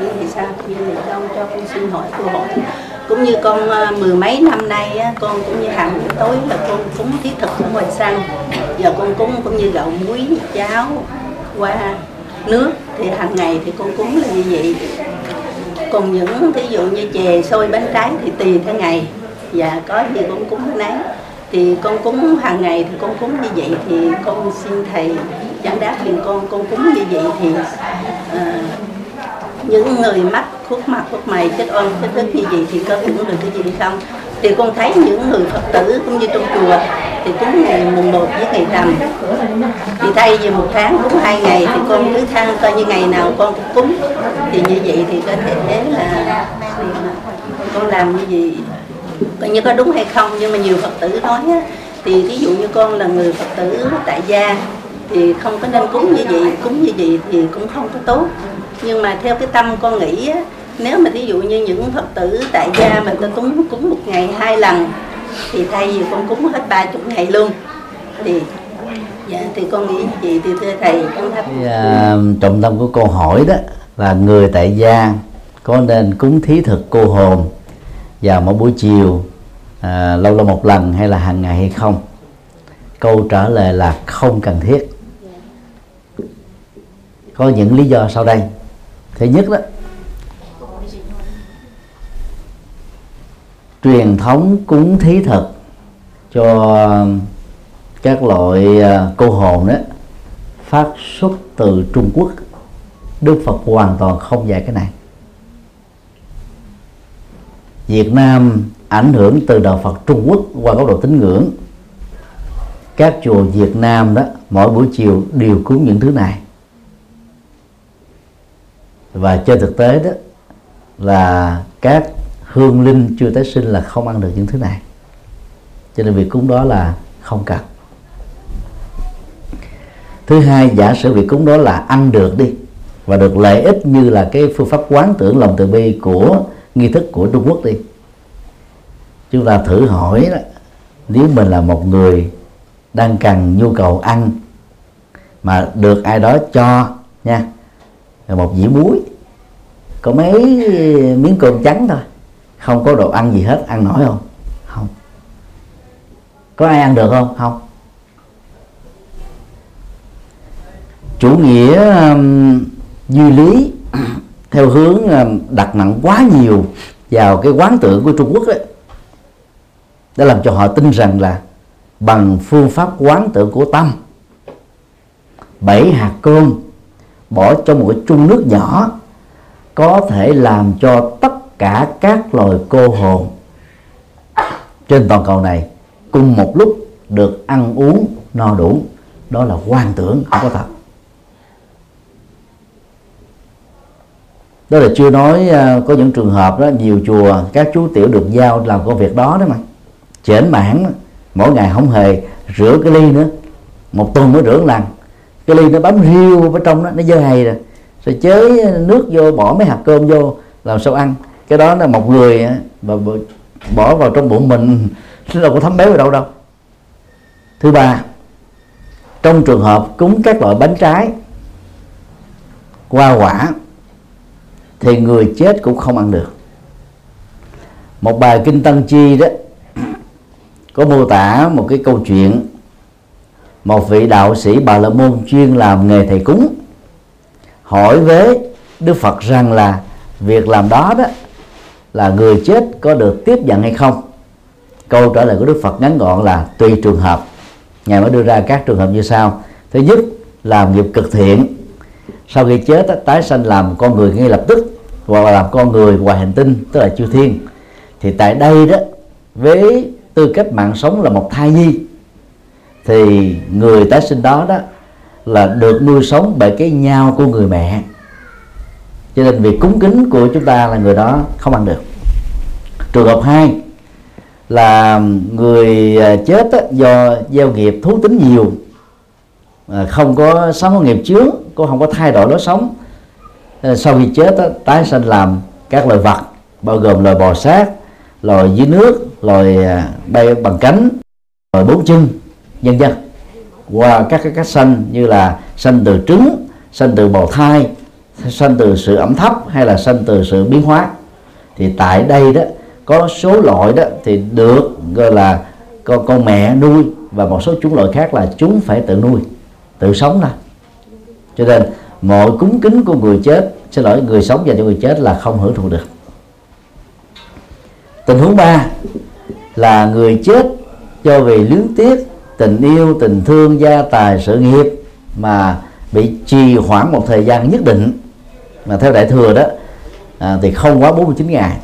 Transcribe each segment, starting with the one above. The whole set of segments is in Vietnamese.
vậy thì sao? Vậy thì con cho con xin hỏi câu hỏi cũng như con à, mười mấy năm nay á, con cũng như hàng buổi tối là con cúng thiết thực ở ngoài sân giờ con cúng cũng như gạo muối cháo qua nước. Thì hàng ngày thì con cúng là như vậy. Còn những thí dụ như chè xôi bánh trái thì tùy theo ngày. Và có gì con cúng cái nấy. Thì con cúng hàng ngày thì con cúng như vậy thì con xin thầy giảng đáp liền con con cúng như vậy thì uh, những người mắc khuất mặt khuất mày chết oan chết đức như vậy thì có hưởng được cái gì không. Thì con thấy những người phật tử cũng như trong chùa thì cúng ngày mùng một với ngày rằm thì thay vì một tháng cúng hai ngày thì con cứ thang coi như ngày nào con cũng cúng. Thì như vậy thì có thể thế là con làm như vậy coi như có đúng hay không nhưng mà nhiều phật tử nói á, thì ví dụ như con là người phật tử tại gia thì không có nên cúng như vậy cúng như vậy thì cũng không có tốt nhưng mà theo cái tâm con nghĩ á, nếu mà ví dụ như những phật tử tại gia mình ta cúng cúng một ngày hai lần thì thay vì con cúng hết ba chục ngày luôn thì dạ thì con nghĩ vậy thì thưa thầy con thắp Cái, à, trọng tâm của câu hỏi đó là người tại gia có nên cúng thí thực cô hồn vào mỗi buổi chiều à, lâu lâu một lần hay là hàng ngày hay không? Câu trả lời là không cần thiết. Có những lý do sau đây thứ nhất đó, truyền thống cúng thí thực cho các loại à, cô hồn đó phát xuất từ Trung Quốc. Đức Phật hoàn toàn không dạy cái này. Việt Nam ảnh hưởng từ đạo Phật Trung Quốc qua góc độ tín ngưỡng. Các chùa Việt Nam đó mỗi buổi chiều đều cúng những thứ này và trên thực tế đó là các hương linh chưa tái sinh là không ăn được những thứ này. Cho nên việc cúng đó là không cần. Thứ hai, giả sử việc cúng đó là ăn được đi, và được lợi ích như là cái phương pháp quán tưởng lòng từ bi của nghi thức của Trung Quốc đi. Chúng ta thử hỏi đó, nếu mình là một người đang cần nhu cầu ăn mà được ai đó cho nha một dĩa muối có mấy miếng cơm trắng thôi. Không có đồ ăn gì hết. Ăn nổi không? Không. Có ai ăn được không? Không. Chủ nghĩa um, duy lý theo hướng um, đặt nặng quá nhiều vào cái quán tưởng của Trung Quốc ấy, đã làm cho họ tin rằng là bằng phương pháp quán tưởng của tâm bảy hạt cơm bỏ trong một cái chung nước nhỏ có thể làm cho tất cả các loài cô hồn trên toàn cầu này cùng một lúc được ăn uống no đủ. Đó là quan tưởng, không có thật. Đó là chưa nói à, có những trường hợp đó, nhiều chùa, các chú tiểu được giao làm công việc đó đó mà. Chểnh mãn mỗi ngày không hề rửa cái ly nữa. Một tuần mới rửa một lần. Cái ly nó bám riêu ở trong đó, nó dơ hay rồi phải chế nước vô, bỏ mấy hạt cơm vô, làm sao ăn? Cái đó là một người mà bỏ vào trong bụng mình, nó đâu có thấm béo ở đâu đâu. Thứ ba, trong trường hợp cúng các loại bánh trái hoa quả, thì người chết cũng không ăn được. Một bài kinh tăng chi đó, có mô tả một cái câu chuyện, một vị đạo sĩ bà la môn chuyên làm nghề thầy cúng hỏi với đức phật rằng là việc làm đó đó là người chết có được tiếp nhận hay không? Câu trả lời của đức phật ngắn gọn là tùy trường hợp. Ngài mới đưa ra các trường hợp như sau. Thứ nhất, làm nghiệp cực thiện. Sau khi chết tái sanh làm con người ngay lập tức, hoặc là làm con người ngoài hành tinh, tức là chư thiên. Thì tại đây đó với tư cách mạng sống là một thai nhi. Thì người tái sinh đó đó là được nuôi sống bởi cái nhau của người mẹ. Cho nên việc cúng kính của chúng ta là người đó không ăn được. Trường hợp hai là người à, chết á, do gieo nghiệp thú tính nhiều à, không có sống có nghiệp chướng cũng không có thay đổi lối sống. À, sau khi chết á, tái sinh làm các loài vật bao gồm loài bò sát loài dưới nước loài bay bằng cánh loài bốn chân nhân dân qua các cái cách sanh như là sanh từ trứng, sanh từ bào thai, sanh từ sự ẩm thấp hay là sanh từ sự biến hóa. Thì tại đây đó, có số loại đó thì được gọi là con con mẹ nuôi và một số chúng loại khác là chúng phải tự nuôi, tự sống ra cho nên mọi cúng kính của người chết, xin lỗi, người sống dành cho người chết là không hưởng thụ được. Tình huống ba là người chết do vì luyến tiếc tình yêu tình thương gia tài sự nghiệp mà bị trì hoãn một thời gian nhất định. Mà theo đại thừa đó à, thì không quá 49 ngày.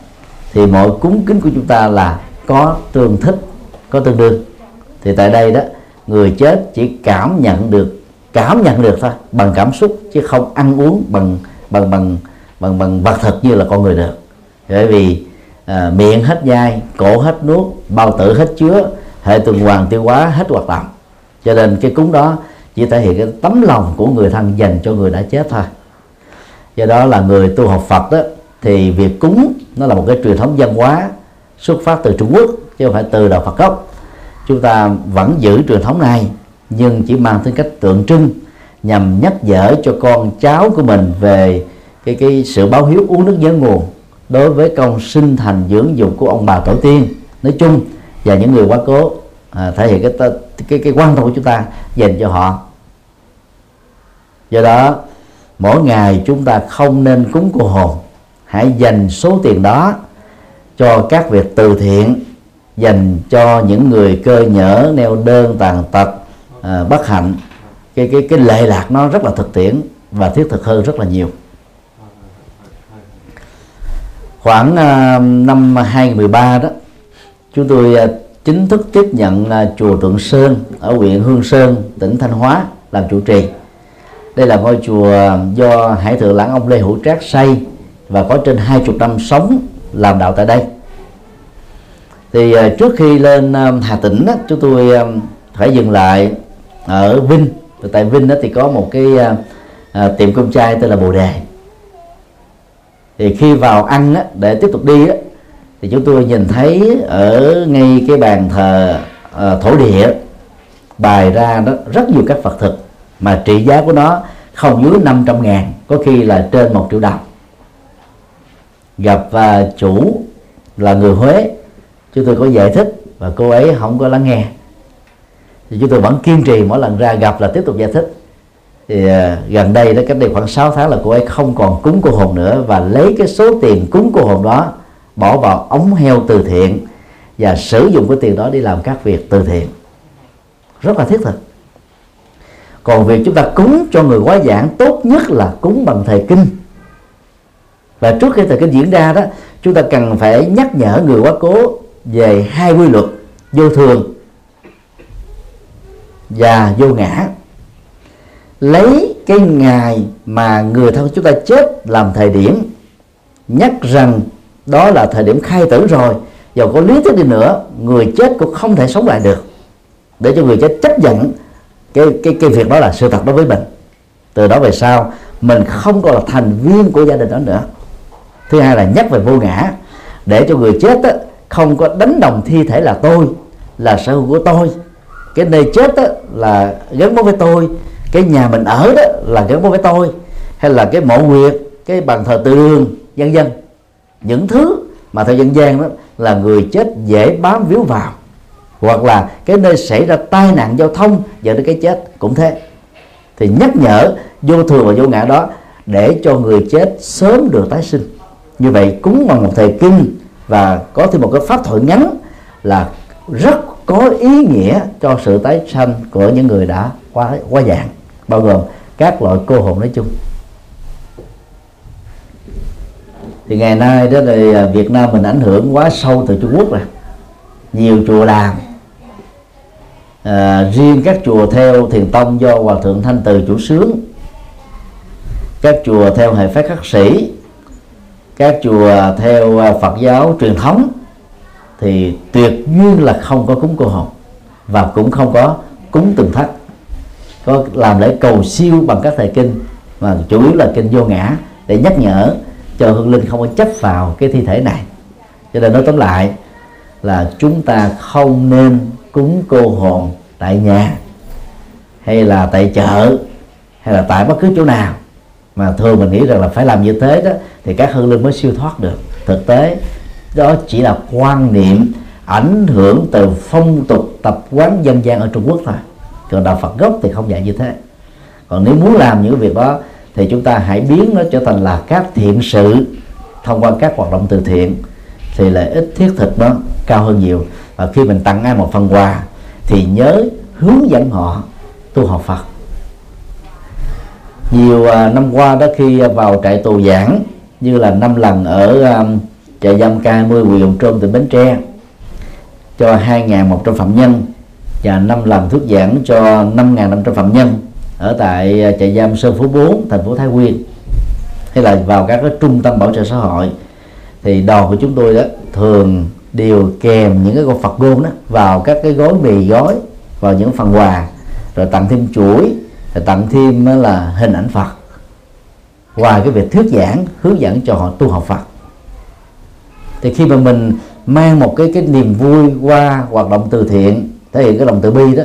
Thì mọi cúng kính của chúng ta là có tương thích có tương đương. Thì tại đây đó người chết chỉ cảm nhận được cảm nhận được thôi bằng cảm xúc chứ không ăn uống bằng bằng bằng bằng bằng vật thực như là con người được. Bởi vì à, miệng hết nhai cổ hết nuốt bao tử hết chứa hệ tuần hoàn tiêu hóa hết hoạt động cho nên cái cúng đó chỉ thể hiện cái tấm lòng của người thân dành cho người đã chết thôi. Do đó là người tu học Phật đó, thì việc cúng nó là một cái truyền thống văn hóa xuất phát từ Trung Quốc, chứ không phải từ đạo Phật gốc. Chúng ta vẫn giữ truyền thống này, nhưng chỉ mang tính cách tượng trưng nhằm nhắc nhở cho con cháu của mình về cái cái sự báo hiếu uống nước nhớ nguồn đối với công sinh thành dưỡng dục của ông bà tổ tiên. Nói chung và những người quá cố à, thể hiện cái, cái cái quan tâm của chúng ta dành cho họ. Do đó mỗi ngày chúng ta không nên cúng cô hồn. Hãy dành số tiền đó cho các việc từ thiện dành cho những người cơ nhở neo đơn tàn tật à, bất hạnh. Cái cái cái lệ lạc nó rất là thực tiễn và thiết thực hơn rất là nhiều. Khoảng uh, năm 2013 đó chúng tôi à, chính thức tiếp nhận là chùa Tượng Sơn ở huyện Hương Sơn tỉnh Thanh Hóa làm chủ trì. Đây là ngôi chùa à, do hải thượng lãng ông Lê Hữu Trác xây và có trên hai chục năm sống làm đạo tại đây. Thì à, trước khi lên Hà Tĩnh đó, chúng tôi phải dừng lại ở Vinh. Tại Vinh đó thì có một cái tiệm cơm chay tên là Bồ Đề. Thì khi vào ăn để tiếp tục đi đó thì chúng tôi nhìn thấy ở ngay cái bàn thờ uh, thổ địa bài ra đó rất nhiều các vật thực mà trị giá của nó không dưới 500 ngàn có khi là trên một triệu đồng. Gặp uh, chủ là người Huế chúng tôi có giải thích và cô ấy không có lắng nghe. Thì chúng tôi vẫn kiên trì mỗi lần ra gặp là tiếp tục giải thích. Thì uh, gần đây đó cách đây khoảng 6 tháng là cô ấy không còn cúng cô hồn nữa và lấy cái số tiền cúng cô hồn đó bỏ vào ống heo từ thiện và sử dụng cái tiền đó đi làm các việc từ thiện. Rất là thiết thực. Còn việc chúng ta cúng cho người quá giảng tốt nhất là cúng bằng thời kinh. Và trước khi thời kinh diễn ra đó, chúng ta cần phải nhắc nhở người quá cố về hai quy luật vô thường và vô ngã. Lấy cái ngày mà người thân chúng ta chết làm thời điểm, nhắc rằng đó là thời điểm khai tử rồi. Dầu có lý thuyết đi nữa người chết cũng không thể sống lại được. Để cho người chết chấp nhận cái cái cái việc đó là sự thật đối với mình. Từ đó về sau mình không còn là thành viên của gia đình đó nữa. Thứ hai là nhắc về vô ngã. Để cho người chết á, không có đánh đồng thi thể là tôi là sở hữu của tôi. Cái nơi chết á, là gắn bó với tôi. Cái nhà mình ở đó là gắn bó với tôi. Hay là cái mộ nguyệt cái bàn thờ tự đường vân vân những thứ mà theo dân gian đó là người chết dễ bám víu vào, hoặc là cái nơi xảy ra tai nạn giao thông dẫn đến cái chết cũng thế. Thì nhắc nhở vô thường và vô ngã đó để cho người chết sớm được tái sinh. Như vậy cúng bằng một thời kinh và có thêm một cái pháp thoại ngắn là rất có ý nghĩa cho sự tái sanh của những người đã quá quá dạng bao gồm các loại cô hồn nói chung. Thì ngày nay đó thì à, Việt Nam mình ảnh hưởng quá sâu từ Trung Quốc rồi. Nhiều chùa làm à, riêng các chùa theo thiền tông do hòa thượng thanh từ chủ sướng các chùa theo hệ phái khắc sĩ các chùa theo à, Phật giáo truyền thống thì tuyệt nhiên là không có cúng cô hồn và cũng không có cúng từng thất có làm lễ cầu siêu bằng các thời kinh mà chủ yếu là kinh vô ngã để nhắc nhở cho hương linh không có chấp vào cái thi thể này. Cho nên nói tóm lại là chúng ta không nên cúng cô hồn tại nhà, hay là tại chợ, hay là tại bất cứ chỗ nào. Mà thường mình nghĩ rằng là phải làm như thế đó, thì các hương linh mới siêu thoát được. Thực tế, đó chỉ là quan niệm ảnh hưởng từ phong tục tập quán dân gian ở Trung Quốc thôi. Còn đạo Phật gốc thì không dạy như thế. Còn nếu muốn làm những việc đó thì chúng ta hãy biến nó trở thành là các thiện sự thông qua các hoạt động từ thiện. Thì lợi ích thiết thực nó cao hơn nhiều. Và khi mình tặng ai một phần quà, thì nhớ hướng dẫn họ tu học Phật. Nhiều à, năm qua đó khi vào trại tù giảng, như là năm lần ở à, trại giam K20 huyện Đồng Trôm tỉnh Bến Tre, cho 2.100 phạm nhân và năm lần thuyết giảng cho 5.500 phạm nhân ở tại à, trại giam Sơn Phú 4 thành phố Thái Nguyên. Hay là vào các cái trung tâm bảo trợ xã hội. Thì đoàn của chúng tôi đó thường đều kèm những cái con Phật gôn đó vào các cái gói mì gói, vào những phần quà. Rồi tặng thêm chuỗi, rồi tặng thêm là hình ảnh Phật. Ngoài cái việc thuyết giảng, hướng dẫn cho họ tu học Phật. Thì khi mà mình mang một cái cái niềm vui qua hoạt động từ thiện, thể hiện cái lòng từ bi đó,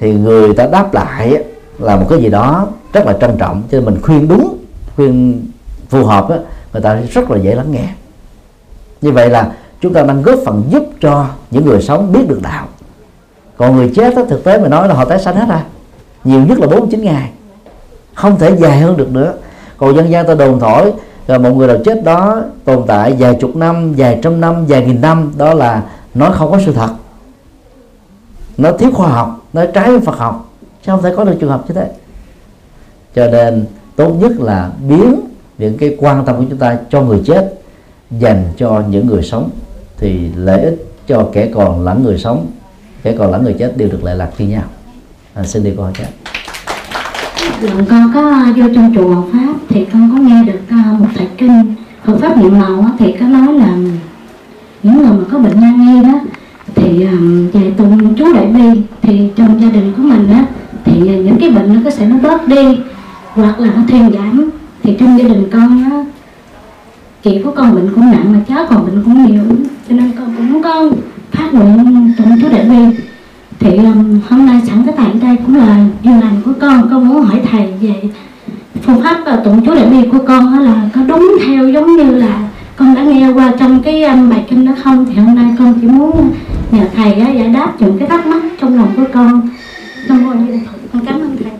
thì người ta đáp lại là một cái gì đó rất là trân trọng. Cho nên mình khuyên đúng khuyên phù hợp đó, người ta rất là dễ lắng nghe. Như vậy là chúng ta đang góp phần giúp cho những người sống biết được đạo. Còn người chết đó, thực tế mà nói là họ tái sanh hết ra nhiều nhất là 49 ngày. Không thể dài hơn được nữa. Còn dân gian ta đồn thổi rồi một người nào chết đó tồn tại vài chục năm vài trăm năm vài nghìn năm đó là nói không có sự thật. Nó thiếu khoa học nó trái với Phật học chứ không thể có được trường hợp như thế. Cho nên tốt nhất là biến những cái quan tâm của chúng ta cho người chết dành cho những người sống thì lợi ích cho kẻ còn lẫn người sống kẻ còn lẫn người chết đều được lệ lạc như nhau. À, xin đi câu hỏi khác Lần con có vô trong chùa Phật Pháp thì con có nghe được à, một thầy kinh Phật Pháp niệm màu thì có nói là những người mà có bệnh nan y đó thì à, về tụng chú đại bi thì trong gia đình của mình á thì những cái bệnh nó có sẽ nó bớt đi hoặc là nó thuyên giảm. Thì trong gia đình con á chị của con bệnh cũng nặng mà cháu còn bệnh cũng nhiều cho nên con cũng có phát nguyện tụng chú đại bi. Thì um, hôm nay sẵn cái tại đây cũng là duyên lành của con con muốn hỏi thầy về phương pháp ờ, và tụng chú đại bi của con đó là có đúng theo giống như là con đã nghe qua trong cái um, bài kinh đó không? Thì hôm nay con chỉ muốn nhờ thầy á, giải đáp những cái thắc mắc trong lòng của con. Con con cảm ơn thầy.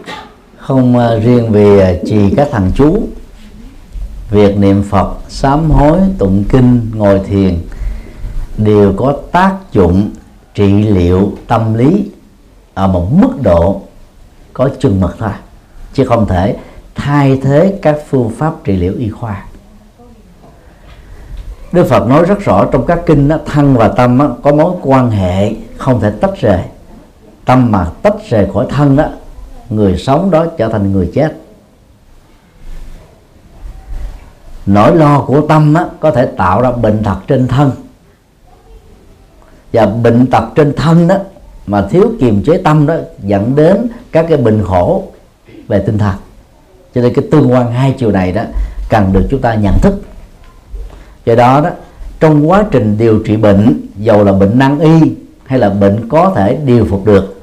Không uh, riêng về uh, à, trì các thằng chú việc niệm phật sám hối tụng kinh ngồi thiền đều có tác dụng trị liệu tâm lý ở một mức độ có chừng mực thôi chứ không thể thay thế các phương pháp trị liệu y khoa. Đức Phật nói rất rõ trong các kinh đó, thân và tâm đó, có mối quan hệ không thể tách rời. Tâm mà tách rời khỏi thân đó người sống đó trở thành người chết. Nỗi lo của tâm á, có thể tạo ra bệnh tật trên thân. Và bệnh tật trên thân đó mà thiếu kiềm chế tâm đó dẫn đến các cái bệnh khổ về tinh thần. Cho nên cái tương quan hai chiều này đó cần được chúng ta nhận thức. Do đó đó trong quá trình điều trị bệnh dầu là bệnh nan y hay là bệnh có thể điều phục được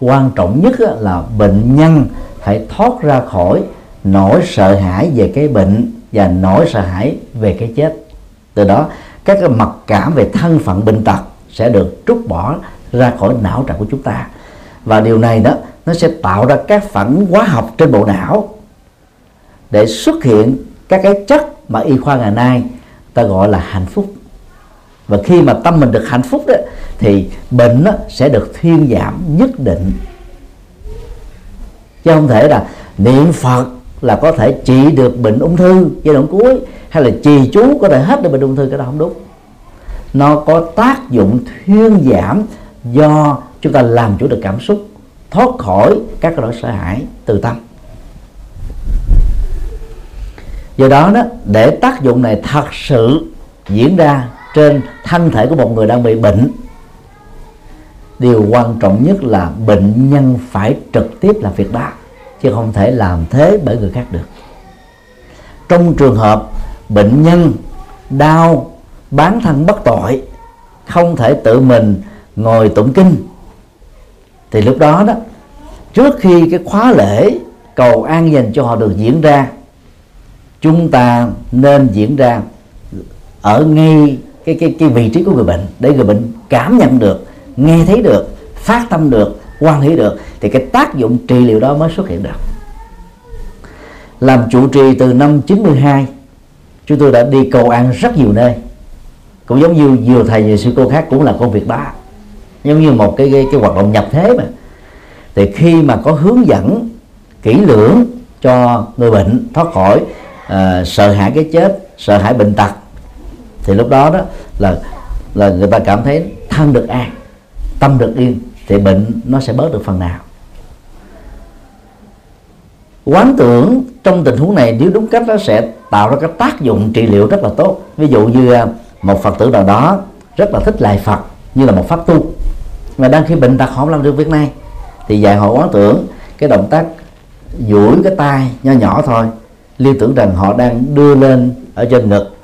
quan trọng nhất là bệnh nhân phải thoát ra khỏi nỗi sợ hãi về cái bệnh và nỗi sợ hãi về cái chết. Từ đó, các cái mặc cảm về thân phận bệnh tật sẽ được trút bỏ ra khỏi não trạng của chúng ta. Và điều này đó, nó sẽ tạo ra các phản hóa học trên bộ não để xuất hiện các cái chất mà y khoa ngày nay ta gọi là hạnh phúc. Và khi mà tâm mình được hạnh phúc đó thì bệnh đó sẽ được thuyên giảm nhất định. Chứ không thể là niệm phật là có thể trị được bệnh ung thư giai đoạn cuối, hay là trì chú có thể hết được bệnh ung thư, cái đó không đúng. Nó có tác dụng thuyên giảm do chúng ta làm chủ được cảm xúc, thoát khỏi các nỗi sợ hãi từ tâm. Do đó đó, để tác dụng này thật sự diễn ra trên thân thể của một người đang bị bệnh điều quan trọng nhất là bệnh nhân phải trực tiếp làm việc đó, chứ không thể làm thế bởi người khác được. Trong trường hợp bệnh nhân đau, bán thân bất tội, không thể tự mình ngồi tụng kinh, thì lúc đó đó, trước khi cái khóa lễ cầu an dành cho họ được diễn ra, chúng ta nên diễn ra ở ngay cái cái cái vị trí của người bệnh để người bệnh cảm nhận được nghe thấy được phát tâm được quan hỷ được thì cái tác dụng trị liệu đó mới xuất hiện được. Làm chủ trì từ năm 92 chúng tôi đã đi cầu an rất nhiều nơi. Cũng giống như nhiều thầy nhiều sư cô khác cũng là công việc đó. Giống như một cái cái, cái hoạt động nhập thế mà. Thì khi mà có hướng dẫn kỹ lưỡng cho người bệnh thoát khỏi uh, sợ hãi cái chết sợ hãi bệnh tật thì lúc đó đó là là người ta cảm thấy thân được an tâm được yên thì bệnh nó sẽ bớt được phần nào. Quán tưởng trong tình huống này nếu đúng cách nó sẽ tạo ra cái tác dụng trị liệu rất là tốt. Ví dụ như à, một phật tử nào đó rất là thích lại phật như là một pháp tu, mà đang khi bệnh tật không làm được việc này, thì dạy họ quán tưởng cái động tác duỗi cái tay nho nhỏ thôi, liên tưởng rằng họ đang đưa lên ở trên ngực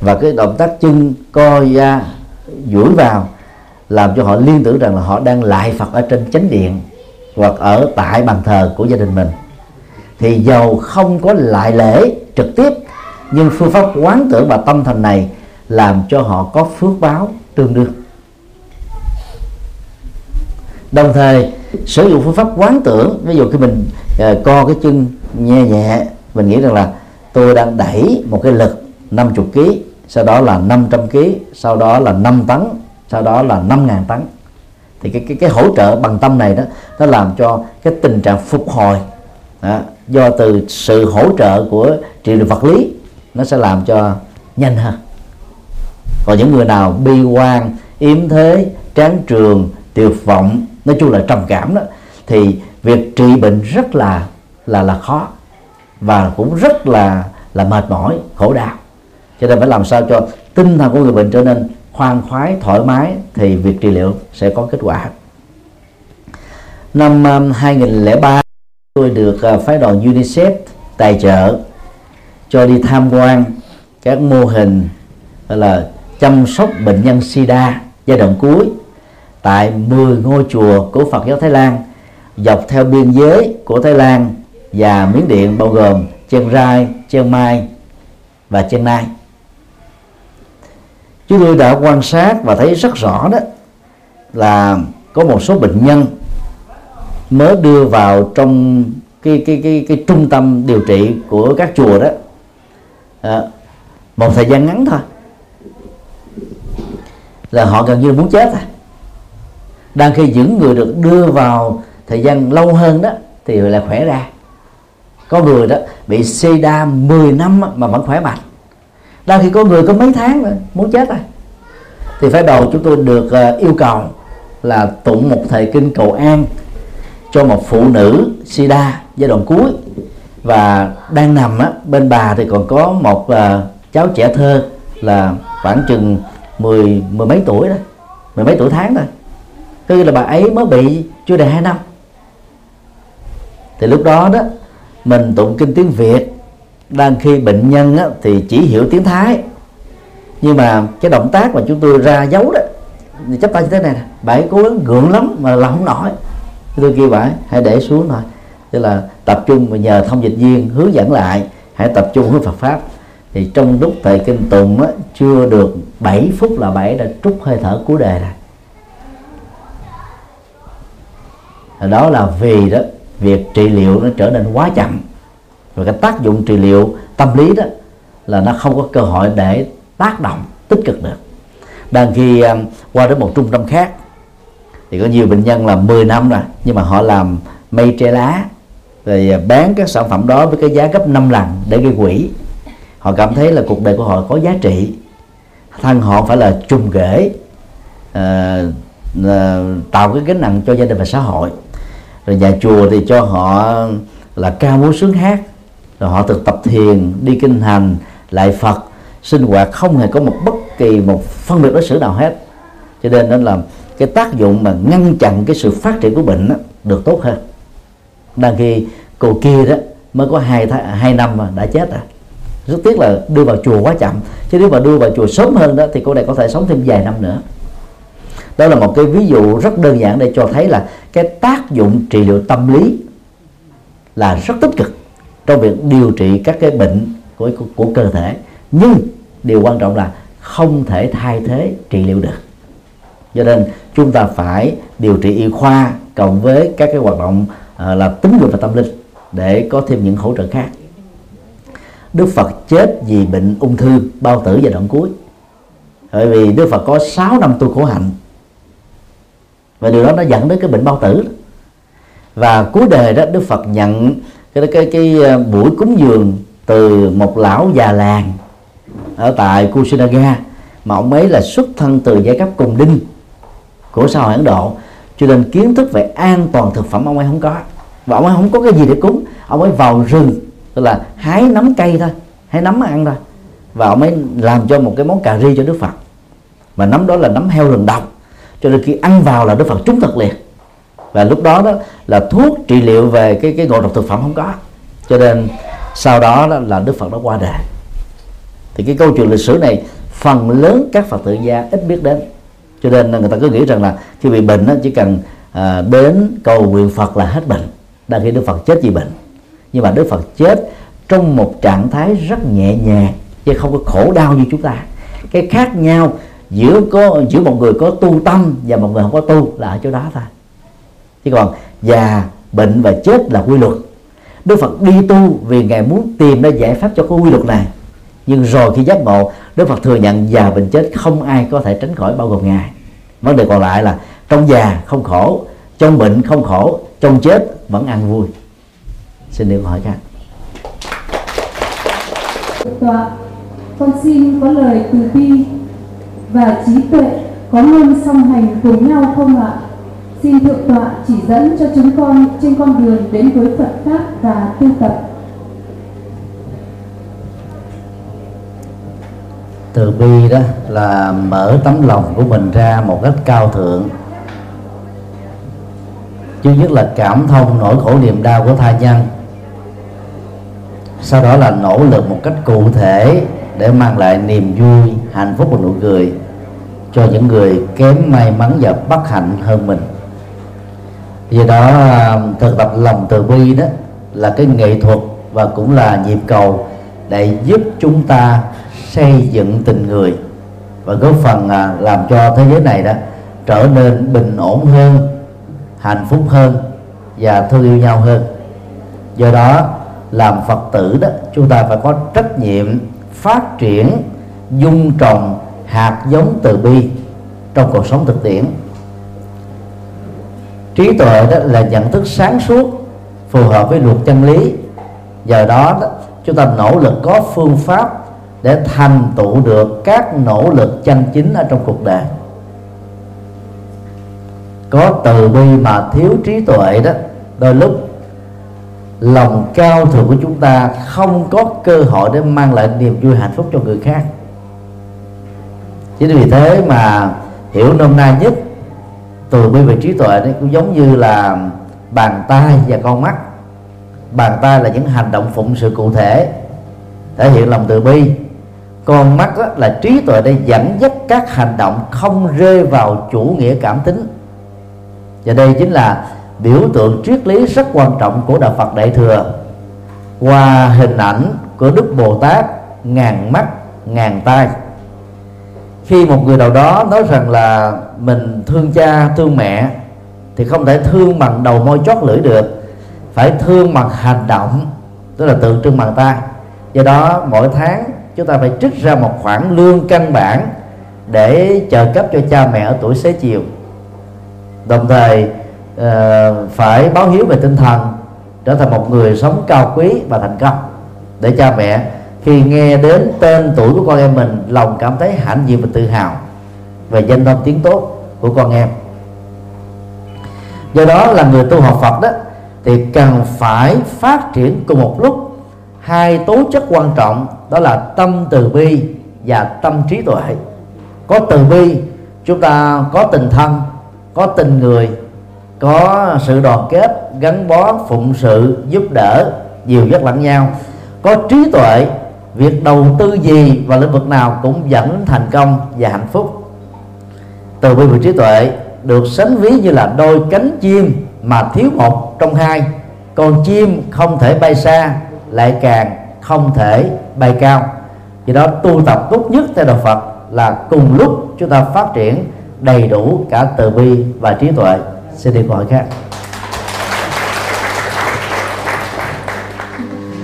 và cái động tác chân, co ra duỗi vào làm cho họ liên tưởng rằng là họ đang lại Phật ở trên chánh điện hoặc ở tại bàn thờ của gia đình mình. Thì dầu không có lại lễ trực tiếp nhưng phương pháp quán tưởng và tâm thành này làm cho họ có phước báo tương đương. Đồng thời sử dụng phương pháp quán tưởng ví dụ khi mình uh, co cái chân nhẹ nhẹ mình nghĩ rằng là tôi đang đẩy một cái lực 50 kg sau đó là 500 kg sau đó là 5 tấn sau đó là 5.000 tấn. Thì cái, cái cái hỗ trợ bằng tâm này đó nó làm cho cái tình trạng phục hồi đó, do từ sự hỗ trợ của trị liệu vật lý nó sẽ làm cho nhanh hơn. Còn những người nào bi quan yếm thế tráng trường tuyệt vọng nói chung là trầm cảm đó thì việc trị bệnh rất là là là khó và cũng rất là là mệt mỏi khổ đau. Cho nên phải làm sao cho tinh thần của người bệnh trở nên khoan khoái thoải mái thì việc trị liệu sẽ có kết quả. Năm um, 2003 tôi được ờ, phái đoàn UNICEF tài trợ cho đi tham quan các mô hình là chăm sóc bệnh nhân SIDA giai đoạn cuối tại 10 ngôi chùa của Phật giáo Thái Lan dọc theo biên giới của Thái Lan và Miến Điện bao gồm Chiang Rai, Chiang Mai và Chiang Nai chúng tôi đã quan sát và thấy rất rõ đó là có một số bệnh nhân mới đưa vào trong cái cái cái cái trung tâm điều trị của các chùa đó. À, một thời gian ngắn thôi. Là họ gần như muốn chết à. Đang khi những người được đưa vào thời gian lâu hơn đó thì lại khỏe ra. Có người đó bị sida 10 năm mà vẫn khỏe mạnh đang khi có người có mấy tháng rồi muốn chết rồi thì phải đầu chúng tôi được ờ, yêu cầu là tụng một thời kinh cầu an cho một phụ nữ sida giai đoạn cuối. Và đang nằm á, bên bà thì còn có một uh, cháu trẻ thơ là khoảng chừng mười mười mấy tuổi đó mười mấy tuổi tháng thôi. Có nghĩa là bà ấy mới bị chưa đầy hai năm. Thì lúc đó đó mình tụng kinh tiếng việt đang khi bệnh nhân á, thì chỉ hiểu tiếng thái. Nhưng mà cái động tác mà chúng tôi ra dấu đó chấp tay như thế này nè bảy cố gắng gượng lắm mà làm không nổi. Tôi kêu bà hãy để xuống thôi. Tức là tập trung và nhờ thông dịch viên hướng dẫn lại hãy tập trung với Phật pháp. Thì trong lúc thầy kinh tùng á, chưa được 7 phút là bảy đã trút hơi thở cuối đề rồi đó là vì đó việc trị liệu nó trở nên quá chậm và cái tác dụng trị liệu tâm lý đó là nó không có cơ hội để tác động tích cực được. Đang khi um, qua đến một trung tâm khác thì có nhiều bệnh nhân là 10 năm rồi nhưng mà họ làm mây tre lá rồi à, bán các sản phẩm đó với cái giá gấp 5 lần để gây quỹ. Họ cảm thấy là cuộc đời của họ có giá trị. Thân họ phải là trùng ghế, uh, uh, tạo cái gánh nặng cho gia đình và xã hội. Rồi nhà chùa thì cho họ là ca múa sướng hát rồi họ thực tập thiền đi kinh hành lại phật. Sinh hoạt không hề có một bất kỳ một phân biệt đối xử nào hết. Cho nên đó là cái tác dụng mà ngăn chặn cái sự phát triển của bệnh đó, được tốt hơn. Đang khi cô kia đó mới có hai th- hai năm mà đã chết rồi rất tiếc là đưa vào chùa quá chậm. Chứ nếu mà đưa vào chùa sớm hơn đó thì cô này có thể sống thêm vài năm nữa. Đó là một cái ví dụ rất đơn giản để cho thấy là cái tác dụng trị liệu tâm lý là rất tích cực trong việc điều trị các cái bệnh của, của, của cơ thể. Nhưng điều quan trọng là không thể thay thế trị liệu được. Cho nên chúng ta phải điều trị y khoa cộng với các cái hoạt động uh, là tính dục và tâm linh để có thêm những hỗ trợ khác. Đức Phật chết vì bệnh ung thư bao tử giai đoạn cuối. Bởi vì Đức Phật có 6 năm tu khổ hạnh. Và điều đó nó dẫn đến cái bệnh bao tử. Và cuối đời đó Đức Phật nhận cái cái cái buổi cúng dường từ một lão già làng ở tại Kusinaga mà ông ấy là xuất thân từ giai cấp cùng đinh của xã hội Ấn Độ, cho nên kiến thức về an toàn thực phẩm ông ấy không có. Và ông ấy không có cái gì để cúng, ông ấy vào rừng, tức là hái nấm cây thôi, hái nấm ăn thôi. Và ông ấy làm cho một cái món cà ri cho Đức Phật. Mà nấm đó là nấm heo rừng độc, cho nên khi ăn vào là Đức Phật trúng thật liền và lúc đó đó là thuốc trị liệu về cái cái ngộ độc thực phẩm không có. Cho nên sau đó, đó là Đức Phật đã qua đời. Thì cái câu chuyện lịch sử này phần lớn các Phật tử gia ít biết đến. Cho nên người ta cứ nghĩ rằng là khi bị bệnh đó, chỉ cần à, đến cầu nguyện Phật là hết bệnh. Đang khi Đức Phật chết vì bệnh. Nhưng mà Đức Phật chết trong một trạng thái rất nhẹ nhàng chứ không có khổ đau như chúng ta. Cái khác nhau giữa có giữa một người có tu tâm và một người không có tu là ở chỗ đó thôi chứ còn già, bệnh và chết là quy luật. Đức Phật đi tu vì ngài muốn tìm ra giải pháp cho cái quy luật này. Nhưng rồi khi giác ngộ, Đức Phật thừa nhận già, bệnh, chết không ai có thể tránh khỏi bao gồm ngài. Vấn đề còn lại là trong già không khổ, trong bệnh không khổ, trong chết vẫn ăn vui. Xin điều hỏi các tọa con xin có lời từ bi và trí tuệ có luôn song hành cùng nhau không ạ? Xin thượng tọa chỉ dẫn cho chúng con trên con đường đến với phật pháp và tu tập. Từ bi đó là mở tấm lòng của mình ra một cách cao thượng. Chứ nhất là cảm thông nỗi khổ niềm đau của tha nhân. Sau đó là nỗ lực một cách cụ thể để mang lại niềm vui, hạnh phúc và nụ cười cho những người kém may mắn và bất hạnh hơn mình vì đó, thực tập lòng từ bi đó là cái nghệ thuật và cũng là nhịp cầu để giúp chúng ta xây dựng tình người và góp phần à, làm cho thế giới này đó trở nên bình ổn hơn, hạnh phúc hơn và thương yêu nhau hơn. Do đó, làm phật tử đó, chúng ta phải có trách nhiệm phát triển dung trồng hạt giống từ bi trong cuộc sống thực tiễn trí tuệ đó là nhận thức sáng suốt phù hợp với luật chân lý. Giờ đó, đó chúng ta nỗ lực có phương pháp để thành tựu được các nỗ lực chân chính ở trong cuộc đời. Có từ bi mà thiếu trí tuệ đó đôi lúc lòng cao thượng của chúng ta không có cơ hội để mang lại niềm vui hạnh phúc cho người khác. Chính vì thế mà hiểu nôm na nhất từ bi về trí tuệ đấy, cũng giống như là bàn tay và con mắt. Bàn tay là những hành động phụng sự cụ thể thể hiện lòng từ bi. Con mắt đó là trí tuệ để dẫn dắt các hành động không rơi vào chủ nghĩa cảm tính. Và đây chính là biểu tượng triết lý rất quan trọng của đạo Phật Đại thừa. Qua hình ảnh của Đức Bồ Tát, ngàn mắt, ngàn tay khi một người nào đó nói rằng là mình thương cha thương mẹ thì không thể thương bằng đầu môi chót lưỡi được. Phải thương bằng hành động tức là tượng trưng bằng tay. Do đó mỗi tháng chúng ta phải trích ra một khoản lương căn bản để trợ cấp cho cha mẹ ở tuổi xế chiều. Đồng thời uh, phải báo hiếu về tinh thần trở thành một người sống cao quý và thành công để cha mẹ khi nghe đến tên tuổi của con em mình, lòng cảm thấy hãnh diện và tự hào về danh tâm tiếng tốt của con em. Do đó là người tu học Phật đó, thì cần phải phát triển cùng một lúc hai tố chất quan trọng, đó là tâm từ bi và tâm trí tuệ. Có từ bi, chúng ta có tình thân, có tình người, có sự đoàn kết, gắn bó, phụng sự, giúp đỡ, nhiều dắt lẫn nhau. Có trí tuệ việc đầu tư gì và lĩnh vực nào cũng dẫn đến thành công và hạnh phúc. Từ bi và trí tuệ được sánh ví như là đôi cánh chim mà thiếu một trong hai. Con chim không thể bay xa, lại càng không thể bay cao. Vì đó tu tập tốt nhất theo đạo Phật là cùng lúc chúng ta phát triển đầy đủ cả từ bi và trí tuệ. Xin đi câu hỏi khác.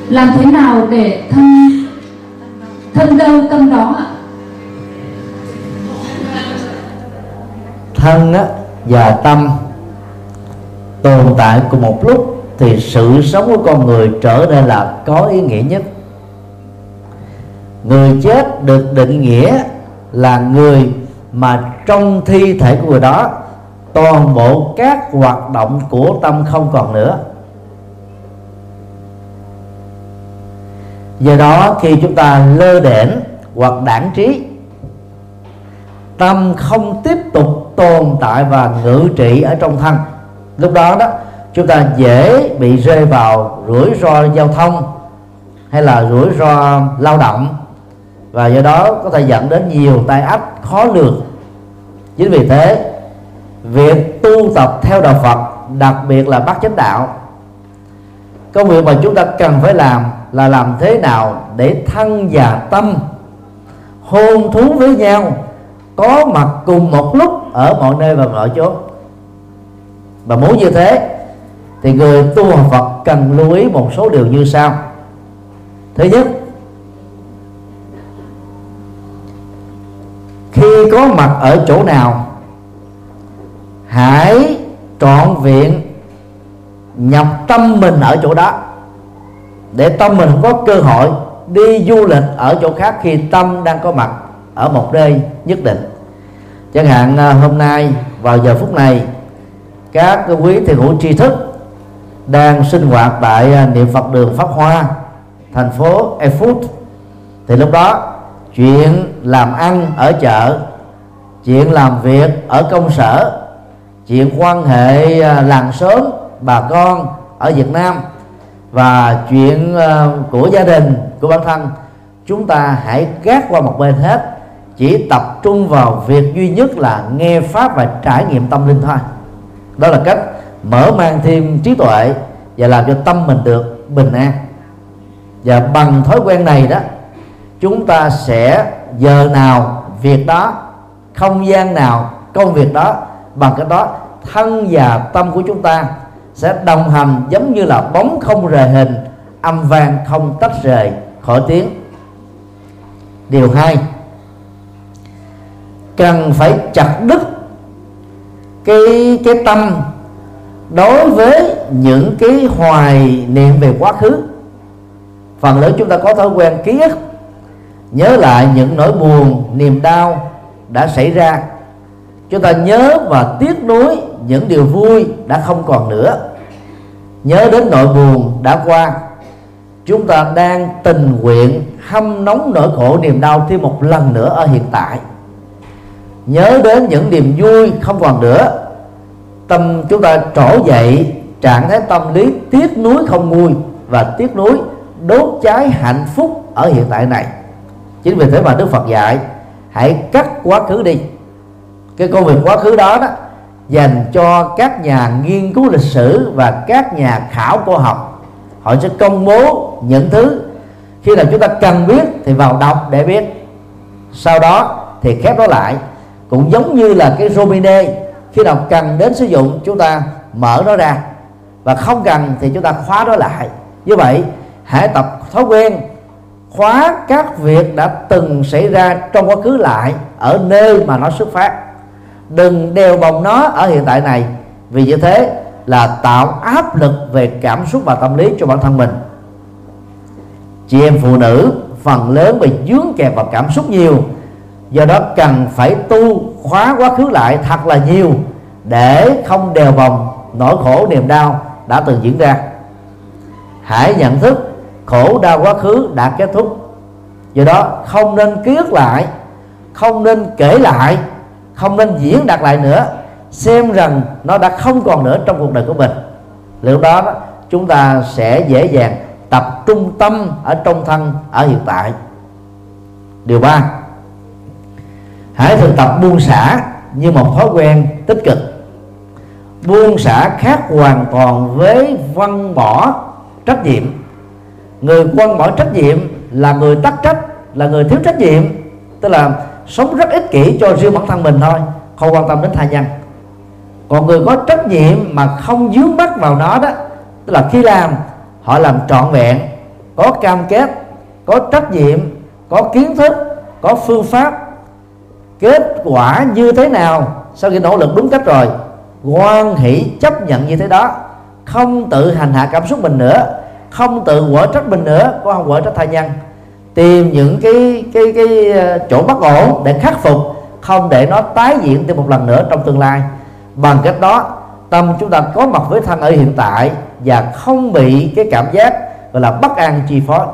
Làm thế nào để thân thân đâu tâm đó ạ. Thân á, và tâm tồn tại cùng một lúc thì sự sống của con người trở nên là có ý nghĩa nhất. Người chết được định nghĩa là người mà trong thi thể của người đó toàn bộ các hoạt động của tâm không còn nữa. Do đó, khi chúng ta lơ đễnh hoặc đảng trí, tâm không tiếp tục tồn tại và ngự trị ở trong thân. Lúc đó đó, chúng ta dễ bị rơi vào rủi ro giao thông hay là rủi ro lao động. Và do đó, có thể dẫn đến nhiều tai ách khó lường. Chính vì thế, việc tu tập theo đạo Phật, đặc biệt là bát chánh đạo công việc mà chúng ta cần phải làm là làm thế nào để thân và tâm. Hôn thú với nhau, có mặt cùng một lúc ở mọi nơi và mọi chỗ. Và muốn như thế, thì người tu học Phật cần lưu ý một số điều như sau. Thứ nhất, khi có mặt ở chỗ nào, hãy trọn viện nhập tâm mình ở chỗ đó để tâm mình có cơ hội đi du lịch ở chỗ khác khi tâm đang có mặt ở một nơi nhất định. Chẳng hạn à, hôm nay, vào giờ phút này, các quý thiền hữu tri thức đang sinh hoạt tại à, niệm Phật đường Pháp Hoa, thành phố Erfurt. Thì lúc đó, chuyện làm ăn ở chợ, chuyện làm việc ở công sở, chuyện quan hệ à, làng xóm, bà con ở Việt Nam và chuyện ờ, của gia đình, của bản thân, chúng ta hãy gác qua một bên hết. Chỉ tập trung vào việc duy nhất là nghe pháp và trải nghiệm tâm linh thôi. Đó là cách mở mang thêm trí tuệ và làm cho tâm mình được bình an. Và bằng thói quen này đó, chúng ta sẽ giờ nào việc đó, không gian nào, công việc đó, bằng cái đó, thân và tâm của chúng ta sẽ đồng hành giống như là bóng không rời hình, âm vang không tách rời. Khỏi tiếng. Điều hai. Cần phải chặt đứt cái cái tâm đối với những cái hoài niệm về quá khứ. Phần lớn chúng ta có thói quen ký ức, nhớ lại những nỗi buồn, niềm đau đã xảy ra. Chúng ta nhớ và tiếc nuối những điều vui đã không còn nữa. Nhớ đến nỗi buồn đã qua, chúng ta đang tình nguyện hâm nóng nỗi khổ niềm đau thêm một lần nữa ở hiện tại. Nhớ đến những niềm vui không còn nữa, tâm chúng ta trỗi dậy, trạng thái tâm lý tiếc nuối không nguôi và tiếc nuối đốt cháy hạnh phúc ở hiện tại này. Chính vì thế mà đức phật dạy, hãy cắt quá khứ đi. Cái công việc quá khứ đó đó dành cho các nhà nghiên cứu lịch sử và các nhà khảo cổ học. Họ sẽ công bố những thứ. Khi nào chúng ta cần biết thì vào đọc để biết. Sau đó thì khép nó lại. Cũng giống như là cái romine, khi nào cần đến sử dụng, chúng ta mở nó ra. Và không cần thì chúng ta khóa nó lại. Như vậy, hãy tập thói quen khóa các việc đã từng xảy ra trong quá khứ lại ở nơi mà nó xuất phát đừng đeo bồng nó ở hiện tại này. Vì như thế là tạo áp lực về cảm xúc và tâm lý cho bản thân mình. Chị em phụ nữ, phần lớn bị dướng kẹp vào cảm xúc nhiều. Do đó cần phải tu khóa quá khứ lại thật là nhiều để không đèo bồng nỗi khổ niềm đau đã từng diễn ra. Hãy nhận thức khổ đau quá khứ đã kết thúc. Do đó không nên ký ức lại, không nên kể lại không nên diễn đạt lại nữa, xem rằng nó đã không còn nữa trong cuộc đời của mình. Liệu đó chúng ta sẽ dễ dàng tập trung tâm ở trong thân, ở hiện tại. Điều ba, hãy thực tập buông xả như một thói quen tích cực. Buông xả khác hoàn toàn với văn bỏ trách nhiệm. Người quăng bỏ trách nhiệm là người tắc trách, là người thiếu trách nhiệm. Tức là sống rất ích kỷ cho riêng bản thân mình thôi. Không quan tâm đến tha nhân. Còn người có trách nhiệm mà không dướng mắt vào nó đó, tức là khi làm, họ làm trọn vẹn. Có cam kết, có trách nhiệm, có kiến thức, có phương pháp, kết quả như thế nào, sau khi nỗ lực đúng cách rồi quan hỷ chấp nhận như thế đó. Không tự hành hạ cảm xúc mình nữa, không tự quở trách mình nữa có không quở trách tha nhân tìm những cái cái cái ờ, chỗ bất ổn để khắc phục, không để nó tái diễn thêm một lần nữa trong tương lai. Bằng cách đó, tâm chúng ta có mặt với thân ở hiện tại và không bị cái cảm giác gọi là bất an chi phối.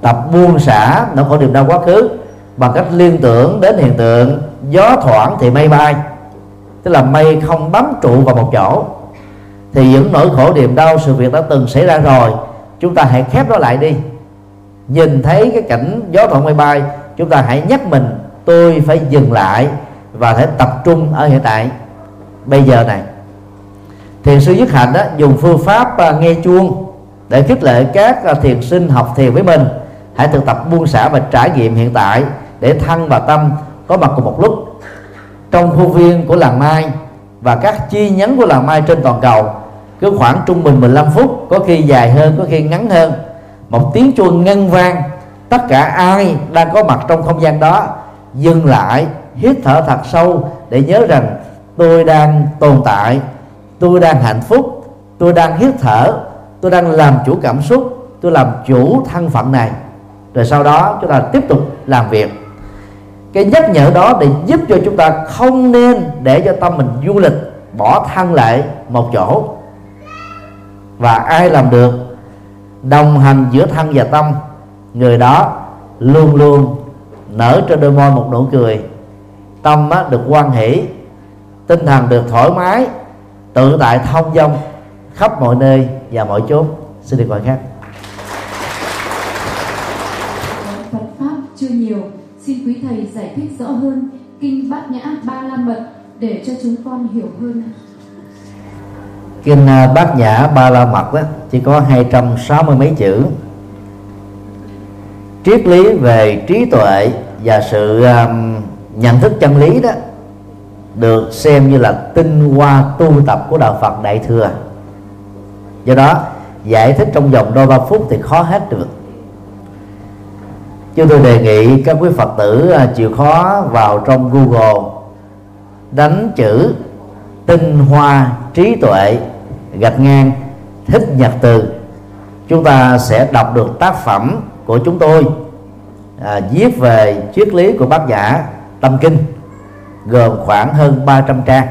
Tập buông xả, nỗi khổ niềm đau quá khứ, bằng cách liên tưởng đến hiện tượng gió thoảng thì mây bay, tức là mây không bám trụ vào một chỗ. Thì những nỗi khổ niềm đau sự việc đã từng xảy ra rồi chúng ta hãy khép nó lại đi. Nhìn thấy cái cảnh gió thuận mây bay, chúng ta hãy nhắc mình, tôi phải dừng lại và phải tập trung ở hiện tại. Bây giờ này, thiền sư dứt hạnh đó dùng phương pháp à, nghe chuông để khích lệ các à, thiền sinh học thiền với mình. Hãy thực tập buông xả và trải nghiệm hiện tại để thân và tâm. Có mặt cùng một lúc, trong khuôn viên của làng mai và các chi nhánh của làng mai trên toàn cầu cứ khoảng trung bình 15 phút, có khi dài hơn, có khi ngắn hơn. Một tiếng chuông ngân vang, tất cả ai đang có mặt trong không gian đó dừng lại, hít thở thật sâu để nhớ rằng tôi đang tồn tại, tôi đang hạnh phúc, tôi đang hít thở, tôi đang làm chủ cảm xúc, tôi làm chủ thân phận này. Rồi sau đó chúng ta tiếp tục làm việc. Cái nhắc nhở đó để giúp cho chúng ta không nên để cho tâm mình du lịch, bỏ thân lại một chỗ và ai làm được? Đồng hành giữa thân và tâm. Người đó luôn luôn nở trên đôi môi một nụ cười. Tâm á, được quan hỷ tinh thần được thoải mái tự tại thông dong khắp mọi nơi và mọi chốn. Xin được gọi khác. Phật pháp chưa nhiều. Xin quý thầy giải thích rõ hơn kinh bát nhã ba la mật để cho chúng con hiểu hơn kinh à, bát nhã ba la mật đó chỉ có 260 mấy chữ. Triết lý về trí tuệ và sự um, nhận thức chân lý đó được xem như là tinh hoa tu tập của đạo Phật Đại thừa. Do đó giải thích trong vòng đôi ba phút thì khó hết được. Chúng tôi đề nghị các quý Phật tử à, chịu khó vào trong Google đánh chữ tinh hoa trí tuệ gạch ngang thích nhật từ. Chúng ta sẽ đọc được tác phẩm của chúng tôi à, viết về triết lý của bác giả tâm kinh gồm khoảng hơn 300 trang.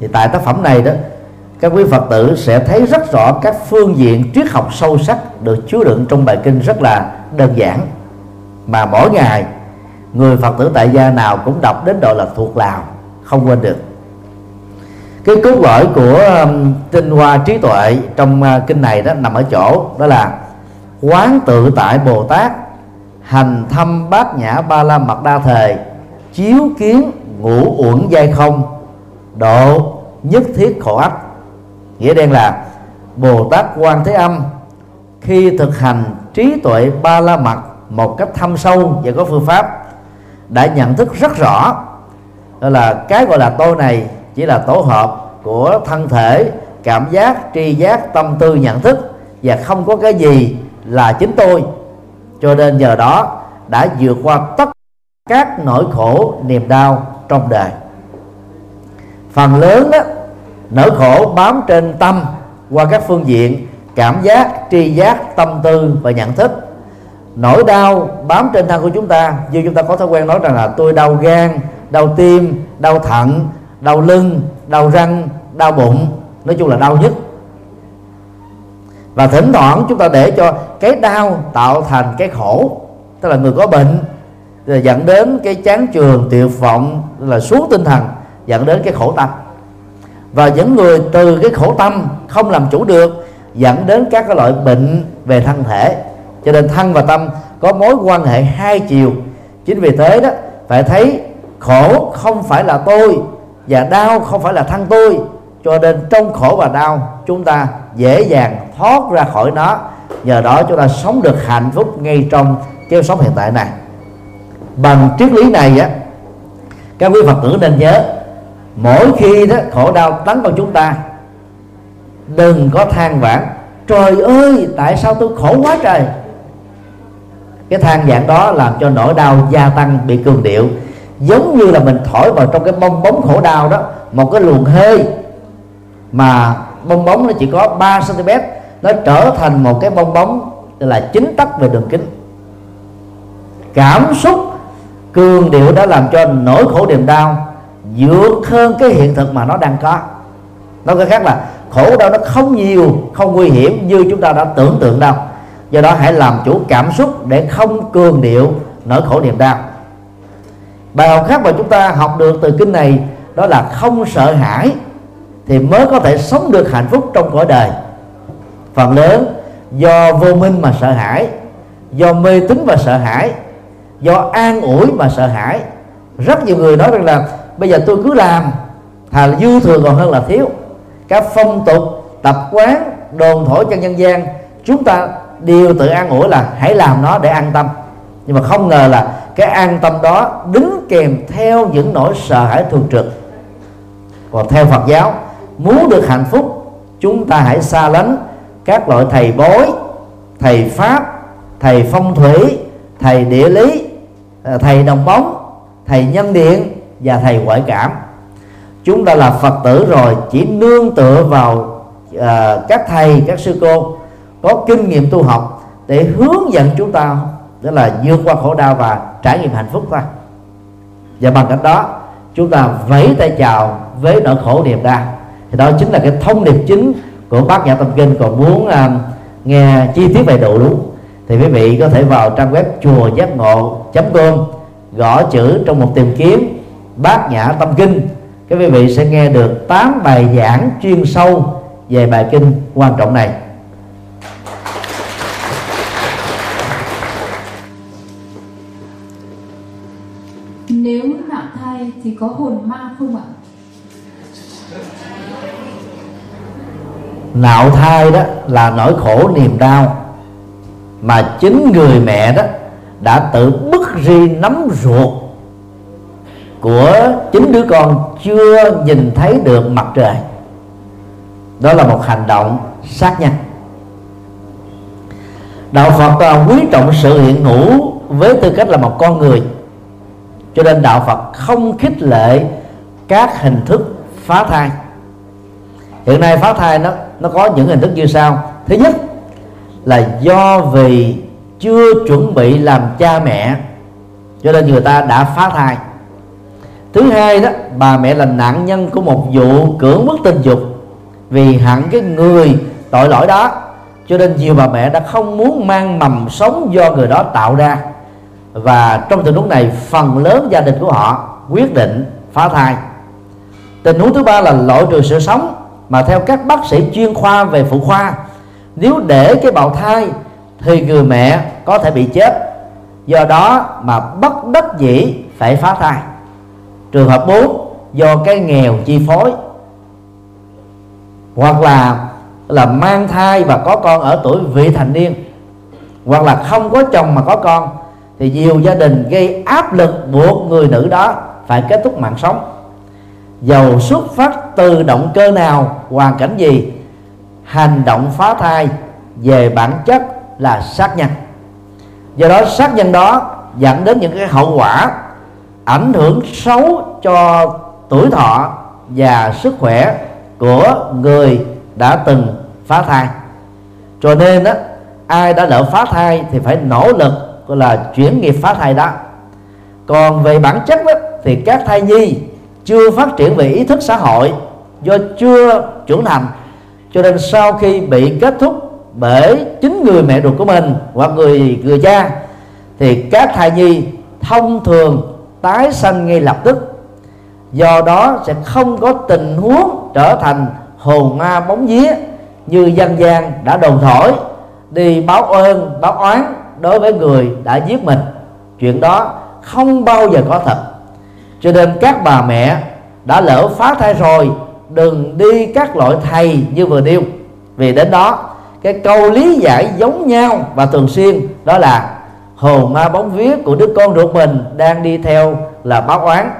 Thì tại tác phẩm này đó các quý phật tử sẽ thấy rất rõ các phương diện triết học sâu sắc được chứa đựng trong bài kinh rất là đơn giản. Mà mỗi ngày người phật tử tại gia nào cũng đọc đến độ là thuộc lào không quên được cái cốt lõi của um, tinh hoa trí tuệ trong uh, kinh này đó nằm ở chỗ, đó là quán tự tại bồ tát, hành thâm bát nhã ba la mật đa thề, chiếu kiến ngũ uẩn giai không, độ nhất thiết khổ ách nghĩa đen là bồ tát quan thế âm, khi thực hành trí tuệ ba la mật một cách thâm sâu và có phương pháp, đã nhận thức rất rõ, đó là cái gọi là tôi này chỉ là tổ hợp của thân thể, cảm giác, tri giác, tâm tư, nhận thức và không có cái gì là chính tôi. Cho nên nhờ đó đã vượt qua tất các nỗi khổ, niềm đau trong đời. Phần lớn đó nỗi khổ bám trên tâm qua các phương diện cảm giác, tri giác, tâm tư và nhận thức. Nỗi đau bám trên thân của chúng ta, như chúng ta có thói quen nói rằng là tôi đau gan, đau tim, đau thận đau lưng, đau răng, đau bụng, nói chung là đau nhất. Và thỉnh thoảng chúng ta để cho cái đau tạo thành cái khổ, tức là người có bệnh rồi dẫn đến cái chán trường, tuyệt vọng là xuống tinh thần, dẫn đến cái khổ tâm. Và những người từ cái khổ tâm không làm chủ được, dẫn đến các cái loại bệnh về thân thể. Cho nên thân và tâm có mối quan hệ hai chiều. Chính vì thế đó, phải thấy khổ không phải là tôi và đau không phải là thân tôi, cho nên trong khổ và đau chúng ta dễ dàng thoát ra khỏi nó. Nhờ đó chúng ta sống được hạnh phúc ngay trong kiếp sống hiện tại này. Bằng triết lý này á, các quý phật tử nên nhớ, mỗi khi đó khổ đau tấn công chúng ta, đừng có than vãn, trời ơi, tại sao tôi khổ quá trời? Cái than vãn đó làm cho nỗi đau gia tăng, bị cường điệu giống như là mình thổi vào trong cái bong bóng khổ đau đó, một cái luồng hơi mà bong bóng nó chỉ có 3 cm nó trở thành một cái bong bóng là chính tắc về đường kính. Cảm xúc, cường điệu đã làm cho nỗi khổ niềm đau vượt hơn cái hiện thực mà nó đang có. Nói cái khác là, khổ đau nó không nhiều, không nguy hiểm như chúng ta đã tưởng tượng đâu. Do đó hãy làm chủ cảm xúc để không cường điệu nỗi khổ niềm đau bài học khác mà chúng ta học được từ kinh này đó là không sợ hãi thì mới có thể sống được hạnh phúc trong cõi đời. Phần lớn, do vô minh mà sợ hãi, do mê tín mà sợ hãi, do an ủi mà sợ hãi. Rất nhiều người nói rằng là bây giờ tôi cứ làm, thà là dư thừa còn hơn là thiếu. Các phong tục, tập quán, đồn thổi cho nhân gian, chúng ta đều tự an ủi là hãy làm nó để an tâm. Nhưng mà không ngờ là cái an tâm đó đứng kèm theo những nỗi sợ hãi thường trực. Còn theo Phật giáo muốn được hạnh phúc chúng ta hãy xa lánh các loại thầy bói thầy pháp thầy phong thủy thầy địa lý à, thầy đồng bóng thầy nhân điện và thầy ngoại cảm. Chúng ta là phật tử rồi chỉ nương tựa vào uh, các thầy các sư cô có kinh nghiệm tu học để hướng dẫn chúng ta tức là vượt qua khổ đau và trải nghiệm hạnh phúc thôi. Và bằng cách đó chúng ta vẫy tay chào với nỗi khổ niềm đau. Thì đó chính là cái thông điệp chính của bác nhã tâm kinh còn muốn uh, nghe chi tiết về độ đúng. Thì quý vị có thể vào trang web chùa giác ngộ com gõ chữ trong một tìm kiếm bát nhã tâm kinh. Các quý vị sẽ nghe được 8 bài giảng chuyên sâu về bài kinh quan trọng này Nếu nạo có hồn ma không ạ? nạo thai đó là nỗi khổ niềm đau mà chính người mẹ đó đã tự bức ri nắm ruột của chính đứa con chưa nhìn thấy được mặt trời đó là một hành động sát nhân đạo phật à, quý trọng sự hiện hữu với tư cách là một con người cho nên đạo phật không khích lệ các hình thức phá thai. Hiện nay phá thai nó nó có những hình thức như sau. Thứ nhất là do vì chưa chuẩn bị làm cha mẹ, cho nên người ta đã phá thai. Thứ hai đó, bà mẹ là nạn nhân của một vụ cưỡng bức tình dục vì hẳn cái người tội lỗi đó. Cho nên nhiều bà mẹ đã không muốn mang mầm sống do người đó tạo ra và trong tình huống này, phần lớn gia đình của họ quyết định phá thai. Tình huống thứ ba là loại trừ sự sống, mà theo các bác sĩ chuyên khoa về phụ khoa, nếu để cái bào thai thì người mẹ có thể bị chết. Do đó mà bất đắc dĩ phải phá thai. Trường hợp 4 do cái nghèo chi phối. Hoặc là là mang thai và có con ở tuổi vị thành niên. Hoặc là không có chồng mà có con thì nhiều gia đình gây áp lực buộc người nữ đó phải kết thúc mạng sống. Dầu xuất phát từ động cơ nào, hoàn cảnh gì, hành động phá thai về bản chất là sát nhân. Do đó, sát nhân đó dẫn đến những cái hậu quả ảnh hưởng xấu cho tuổi thọ và sức khỏe của người đã từng phá thai. Cho nên đó ai đã lỡ phá thai thì phải nỗ lực gọi là chuyển nghiệp phá thai đó. Còn về bản chất đó, thì các thai nhi chưa phát triển về ý thức xã hội do chưa trưởng thành cho nên sau khi bị kết thúc bởi chính người mẹ ruột của mình hoặc người người cha thì các thai nhi thông thường tái sanh ngay lập tức. Do đó sẽ không có tình huống trở thành hồn ma bóng vía như dân gian đã đồn thổi. Đi báo ơn báo oán đối với người đã giết mình. Chuyện đó không bao giờ có thật. Cho nên các bà mẹ đã lỡ phá thai rồi, đừng đi các loại thầy như vừa nêu. Vì đến đó, cái câu lý giải giống nhau và thường xuyên đó là hồn ma bóng vía của đứa con ruột mình đang đi theo là báo oán.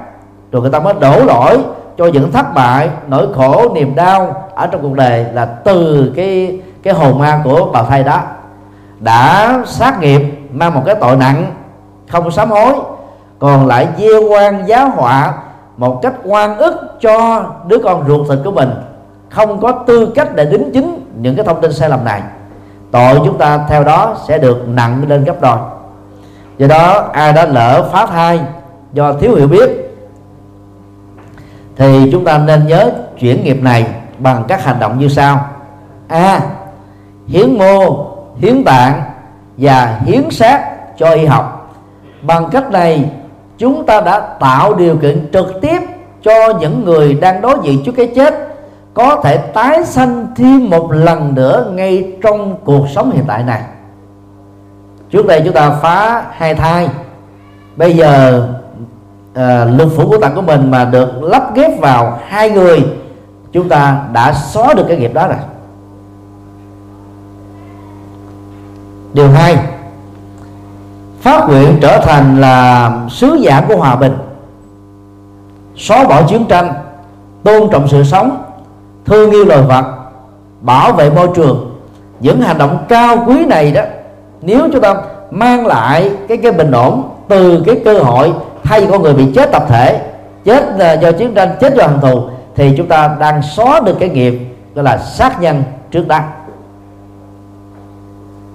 Rồi người ta mới đổ lỗi cho những thất bại, nỗi khổ, niềm đau ở trong cuộc đời là từ cái cái hồn ma của bà thầy đó đã sát nghiệp, mang một cái tội nặng, không sám hối, còn lại gieo quan giáo họa một cách oan ức cho đứa con ruột thịt của mình. Không có tư cách để đính chính những cái thông tin sai lầm này. Tội chúng ta theo đó sẽ được nặng lên gấp đôi. Do đó, ai đã lỡ phá thai do thiếu hiểu biết, thì chúng ta nên nhớ chuyển nghiệp này bằng các hành động như sau. A. Hiến mô hiến tạng và hiến xác cho y học. Bằng cách này chúng ta đã tạo điều kiện trực tiếp cho những người đang đối diện trước cái chết có thể tái sanh thêm một lần nữa ngay trong cuộc sống hiện tại này. Trước đây chúng ta phá hai thai bây giờ ờ, à, lục phủ của tạng của mình mà được lắp ghép vào hai người chúng ta đã xóa được cái nghiệp đó rồi. Điều hai, phát nguyện trở thành là sứ giả của hòa bình. Xóa bỏ chiến tranh, tôn trọng sự sống, thương yêu loài vật, bảo vệ môi trường. Những hành động cao quý này đó, nếu chúng ta mang lại cái cái bình ổn từ cái cơ hội thay vì con người bị chết tập thể, chết à, do chiến tranh, chết do hận thù, thì chúng ta đang xóa được cái nghiệp, gọi là sát nhân trước đắc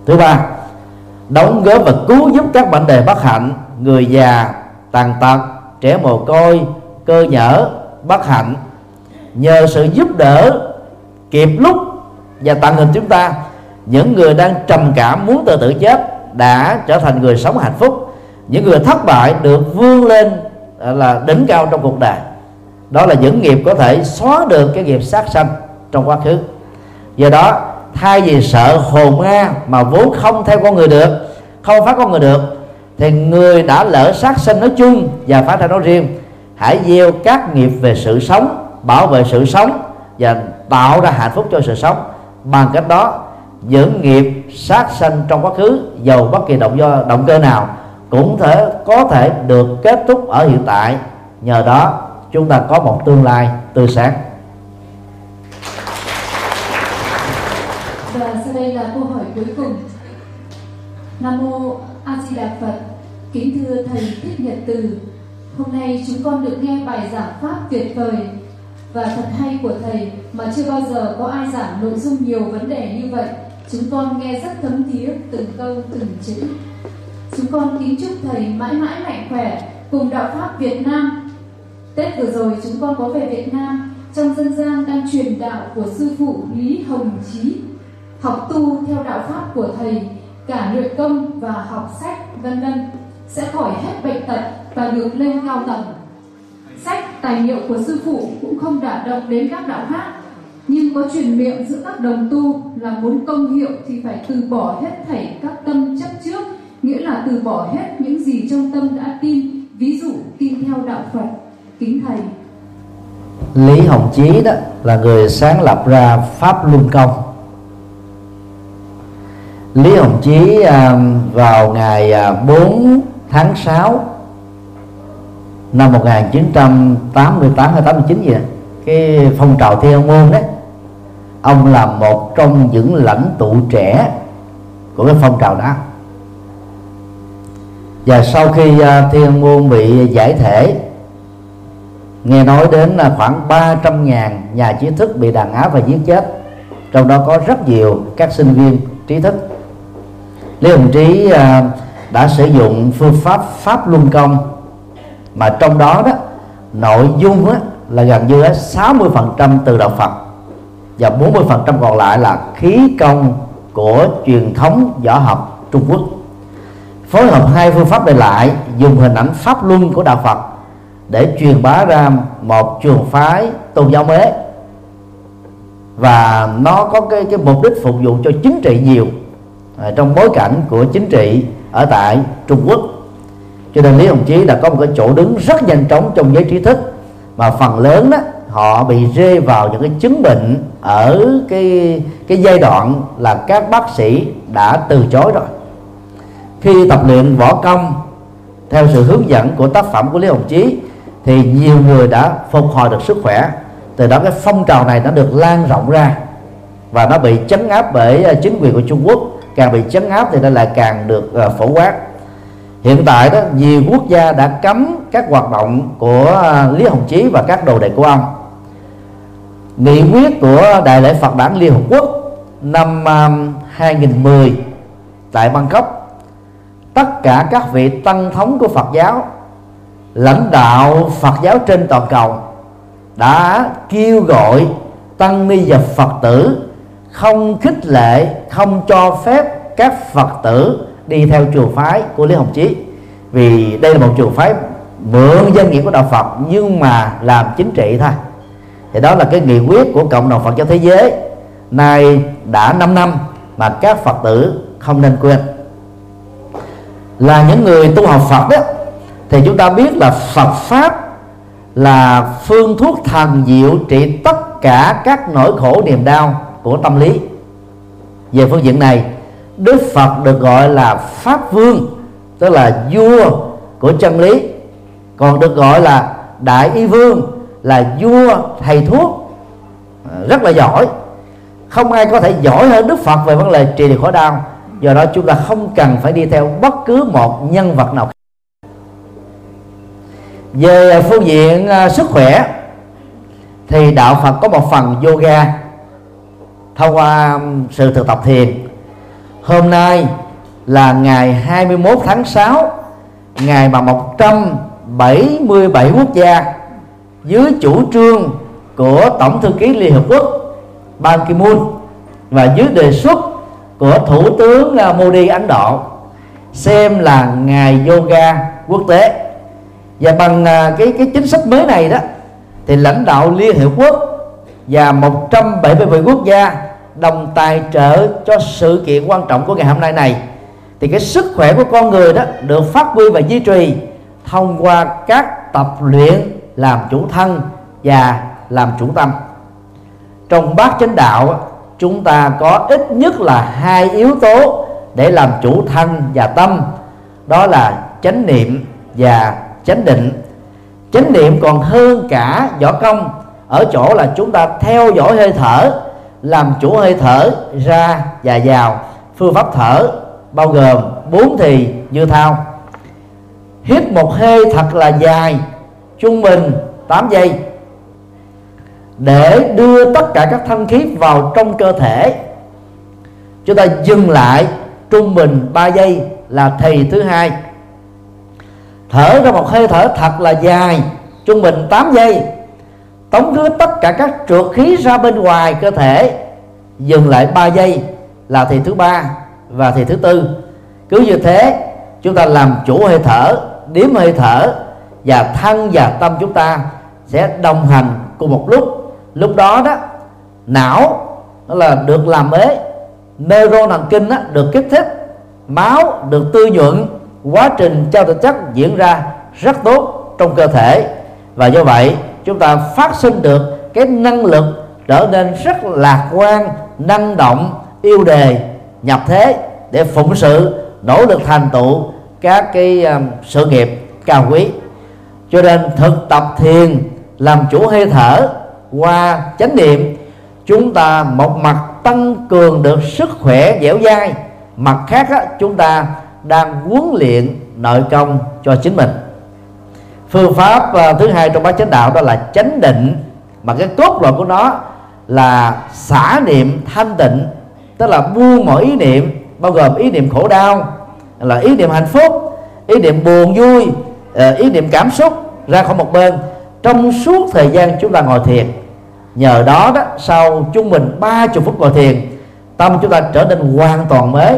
thứ ba, đóng góp và cứu giúp các bệnh đề bất hạnh, người già, tàn tật, trẻ mồ côi, cơ nhở bất hạnh. Nhờ sự giúp đỡ kịp lúc và tận hình chúng ta, những người đang trầm cảm muốn tự tử chết đã trở thành người sống hạnh phúc. Những người thất bại được vươn lên à, là đỉnh cao trong cuộc đời. Đó là những nghiệp có thể xóa được cái nghiệp sát sanh trong quá khứ. Do đó thay vì sợ hồn ma mà vốn không theo con người được, không phát con người được, thì người đã lỡ sát sinh nói chung và phá thai nói riêng. Hãy gieo các nghiệp về sự sống, bảo vệ sự sống và tạo ra hạnh phúc cho sự sống. Bằng cách đó, những nghiệp sát sanh trong quá khứ, dầu bất kỳ động do, động cơ nào, cũng thể, có thể được kết thúc ở hiện tại. Nhờ đó, chúng ta có một tương lai tươi sáng. Và sau đây là câu hỏi cuối cùng. Nam mô a di đà phật. Kính thưa thầy thích nhật từ, hôm nay chúng con được nghe bài giảng pháp tuyệt vời và thật hay của thầy mà chưa bao giờ có ai giảng nội dung nhiều vấn đề như vậy. Chúng con nghe rất thấm thía, từng câu, từng chữ. Chúng con kính chúc thầy mãi mãi mạnh khỏe cùng đạo pháp Việt Nam. Tết vừa rồi chúng con có về Việt Nam, trong dân gian đang truyền đạo của sư phụ Lý Hồng Chí học tu theo đạo pháp của thầy, cả luyện công và học sách, vân vân, sẽ khỏi hết bệnh tật và được lên cao tầng. Sách, tài liệu của sư phụ cũng không đả động đến các đạo khác nhưng có truyền miệng giữa các đồng tu là muốn công hiệu thì phải từ bỏ hết thảy các tâm chấp trước, nghĩa là từ bỏ hết những gì trong tâm đã tin, ví dụ tin theo đạo phật. Kính thầy. Lý hồng chí đó là người sáng lập ra pháp luân công lý hồng chí à, vào ngày à, 4 tháng 6 năm 1988 hay 89 gì cái phong trào thiên môn đấy, ông là một trong những lãnh tụ trẻ của cái phong trào đó. Và sau khi à, thiên môn bị giải thể, nghe nói đến là khoảng 300 ngàn nhà trí thức bị đàn áp và giết chết, trong đó có rất nhiều các sinh viên trí thức lý Hồng Trí đã sử dụng phương pháp pháp luân công mà trong đó đó nội dung á, là gần như 60% từ đạo Phật và 40% còn lại là khí công của truyền thống võ học Trung Quốc. Phối hợp hai phương pháp này lại dùng hình ảnh pháp luân của đạo Phật để truyền bá ra một trường phái tôn giáo mới. Và nó có cái cái mục đích phục vụ cho chính trị nhiều. Ờ, trong bối cảnh của chính trị ở tại Trung Quốc. Cho nên Lý Hồng Chí đã có một cái chỗ đứng rất nhanh chóng trong giới trí thức, mà phần lớn đó họ bị rơi vào những cái chứng bệnh ở cái cái giai đoạn là các bác sĩ đã từ chối rồi. Khi tập luyện võ công, theo sự hướng dẫn của tác phẩm của Lý Hồng Chí, thì nhiều người đã phục hồi được sức khỏe. Từ đó cái phong trào này nó được lan rộng ra và nó bị chấn áp bởi ờ, chính quyền của Trung Quốc càng bị chấn áp thì nó lại càng được uh, phổ quát. Hiện tại đó nhiều quốc gia đã cấm các hoạt động của ờ, Lý Hồng Chí và các đồ đệ của ông. Nghị quyết của Đại lễ Phật đản Liên Hợp Quốc năm ờ, 2010 tại Bangkok tất cả các vị tăng thống của Phật giáo lãnh đạo Phật giáo trên toàn cầu đã kêu gọi tăng ni và Phật tử không khích lệ, không cho phép các Phật tử đi theo trường phái của Lý Hồng Chí. Vì đây là một trường phái mượn danh nghĩa của đạo Phật, nhưng mà làm chính trị thôi. Thì đó là cái nghị quyết của cộng đồng Phật giáo thế giới. Nay đã 5 năm mà các Phật tử không nên quên. Là những người tu học Phật đó, thì chúng ta biết là Phật pháp là phương thuốc thần diệu trị tất cả các nỗi khổ niềm đau của tâm lý. Về phương diện này, Đức Phật được gọi là Pháp Vương, tức là vua của chân lý. Còn được gọi là Đại Y Vương, là vua thầy thuốc. À, rất là giỏi. Không ai có thể giỏi hơn Đức Phật về vấn đề trị liệu khổ đau. Do đó chúng ta không cần phải đi theo bất cứ một nhân vật nào về phương diện à, sức khỏe, thì đạo Phật có một phần yoga thông qua um, sự thực tập thiền, hôm nay là ngày 21 tháng 6 ngày mà 177 quốc gia dưới chủ trương của Tổng thư ký Liên Hợp Quốc Ban Ki-moon và dưới đề xuất của Thủ tướng Modi Ấn Độ xem là ngày yoga quốc tế. Và bằng à, cái cái chính sách mới này đó, thì lãnh đạo Liên Hiệp Quốc và 177 quốc gia đồng tài trợ cho sự kiện quan trọng của ngày hôm nay này. Thì cái sức khỏe của con người đó được phát huy và duy trì thông qua các tập luyện làm chủ thân và làm chủ tâm. Trong bát chánh đạo, chúng ta có ít nhất là hai yếu tố để làm chủ thân và tâm. Đó là chánh niệm và chánh định. Chánh niệm còn hơn cả võ công ở chỗ là chúng ta theo dõi hơi thở, làm chủ hơi thở, ra và vào. Phương pháp thở bao gồm bốn thì như thao. Hít một hơi thật là dài, trung bình 8 giây, để đưa tất cả các thanh khí vào trong cơ thể. Chúng ta dừng lại, trung bình 3 giây là thì thứ hai. Thở ra một hơi thở thật là dài, trung bình 8 giây tống khứ tất cả các trượt khí ra bên ngoài cơ thể. Dừng lại 3 giây là thì thứ ba và thì thứ tư. Cứ như thế chúng ta làm chủ hơi thở điếm hơi thở và thân và tâm chúng ta sẽ đồng hành cùng một lúc. Lúc đó đó não nó là được làm ế neuro thần kinh đó, được kích thích máu được tư nhuận quá trình trao đổi chất diễn ra rất tốt trong cơ thể. Và do vậy chúng ta phát sinh được cái năng lực trở nên rất lạc quan năng động yêu đề nhập thế để phụng sự nỗ lực thành tựu các cái um, sự nghiệp cao quý. Cho nên thực tập thiền làm chủ hơi thở qua chánh niệm chúng ta một mặt tăng cường được sức khỏe dẻo dai mặt khác á, chúng ta đang huấn luyện nội công cho chính mình phương pháp uh, thứ hai trong bát chánh đạo đó là chánh định. Mà cái cốt lõi của nó là xả niệm thanh tịnh tức là buông mọi ý niệm bao gồm ý niệm khổ đau là ý niệm hạnh phúc ý niệm buồn vui ờ, ý niệm cảm xúc ra khỏi một bên. Trong suốt thời gian chúng ta ngồi thiền nhờ đó đó sau trung bình 30 phút ngồi thiền tâm chúng ta trở nên hoàn toàn mới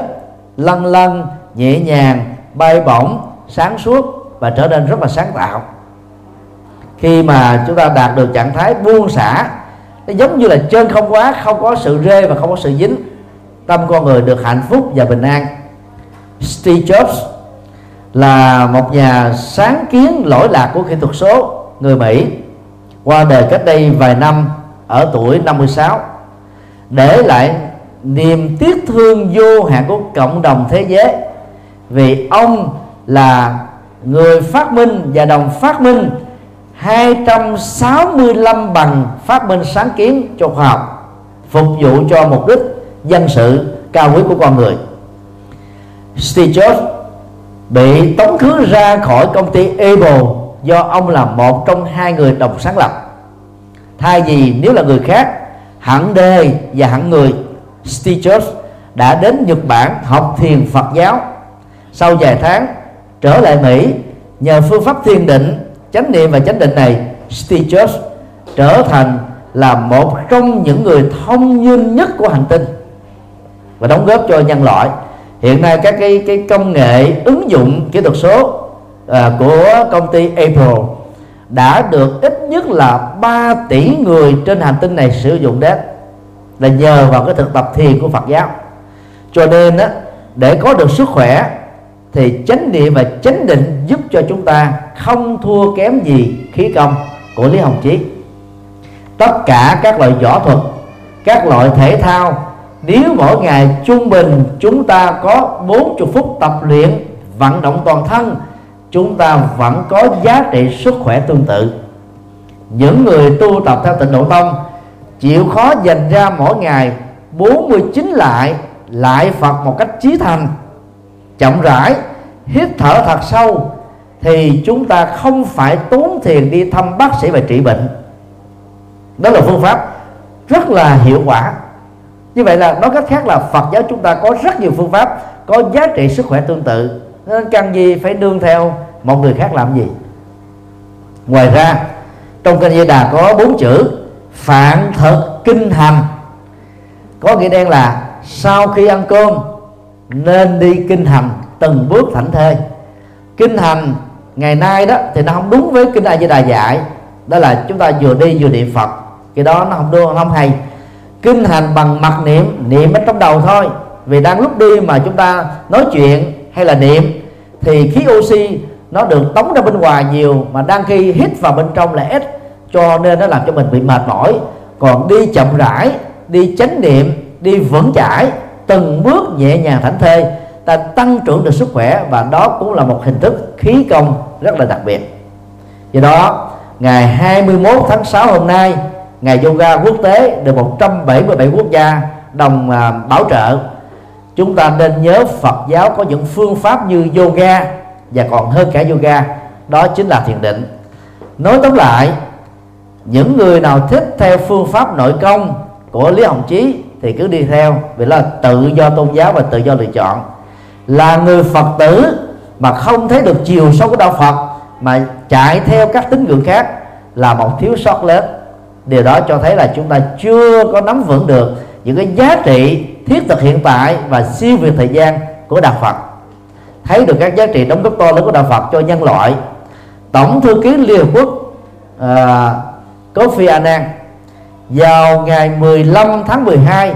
lân lân nhẹ nhàng bay bổng sáng suốt và trở nên rất là sáng tạo. Khi mà chúng ta đạt được trạng thái buông xả, nó giống như là trên không quá, không có sự rê và không có sự dính, tâm con người được hạnh phúc và bình an. Steve Jobs là một nhà sáng kiến lỗi lạc của kỹ thuật số người Mỹ qua đời cách đây vài năm ở tuổi 56 để lại niềm tiếc thương vô hạn của cộng đồng thế giới vì ông là người phát minh và đồng phát minh 265 bằng phát minh sáng kiến cho khoa học, phục vụ cho mục đích dân sự cao quý của con người. Steve Jobs bị tống khứ ra khỏi công ty Apple do ông là một trong hai người đồng sáng lập. Thay vì nếu là người khác, hẳn đề và hẳn người, Steve Jobs đã đến Nhật Bản học thiền Phật giáo. Sau vài tháng trở lại Mỹ nhờ phương pháp thiền định chánh niệm và chánh định này Steve Jobs trở thành là một trong những người thông minh nhất của hành tinh và đóng góp cho nhân loại. Hiện nay các cái cái công nghệ ứng dụng kỹ thuật số à, của công ty Apple đã được ít nhất là 3 tỷ người trên hành tinh này sử dụng đến là nhờ vào cái thực tập thiền của Phật giáo. Cho nên á, để có được sức khỏe thì chánh niệm và chánh định giúp cho chúng ta không thua kém gì khí công của Lý Hồng Chí. Tất cả các loại võ thuật, các loại thể thao, nếu mỗi ngày trung bình chúng ta có 40 phút tập luyện, vận động toàn thân, chúng ta vẫn có giá trị sức khỏe tương tự. Những người tu tập theo tịnh độ tông chịu khó dành ra mỗi ngày 49 lại lại Phật một cách chí thành chậm rãi, hít thở thật sâu, thì chúng ta không phải tốn tiền đi thăm bác sĩ và trị bệnh. Đó là phương pháp rất là hiệu quả. Như vậy là nói cách khác là Phật giáo chúng ta có rất nhiều phương pháp có giá trị sức khỏe tương tự. Nên cần gì phải đương theo một người khác làm gì? Ngoài ra, trong kinh Di Đà có bốn chữ phạn thực kinh hành. Có nghĩa đen là sau khi ăn cơm nên đi kinh hành từng bước thảnh thơi kinh hành ngày nay đó thì nó không đúng với kinh A Di Đà dạy. Đó là chúng ta vừa đi vừa niệm Phật. Cái đó nó không đúng không hay. Kinh hành bằng mặt niệm niệm ở trong đầu thôi. Vì đang lúc đi mà chúng ta nói chuyện hay là niệm, thì khí oxy nó được tống ra bên ngoài nhiều mà đang khi hít vào bên trong là ít, cho nên nó làm cho mình bị mệt mỏi. Còn đi chậm rãi, đi chánh niệm, đi vững chãi từng bước nhẹ nhàng thảnh thơi ta tăng trưởng được sức khỏe và đó cũng là một hình thức khí công rất là đặc biệt. Do đó, ngày 21 tháng 6 hôm nay, ngày yoga quốc tế được 177 quốc gia đồng à, bảo trợ. Chúng ta nên nhớ Phật giáo có những phương pháp như yoga và còn hơn cả yoga, đó chính là thiền định. Nói tóm lại, những người nào thích theo phương pháp nội công của Lý Hồng Chí thì cứ đi theo. Vì là tự do tôn giáo và tự do lựa chọn. Là người Phật tử mà không thấy được chiều sâu của đạo Phật mà chạy theo các tín ngưỡng khác là một thiếu sót lớn. Điều đó cho thấy là chúng ta chưa có nắm vững được những cái giá trị thiết thực hiện tại và siêu việt thời gian của đạo Phật. Thấy được các giá trị đóng góp to lớn của đạo Phật cho nhân loại. Tổng thư ký Liên Hợp Quốc uh, Kofi Annan vào ngày 15 tháng 12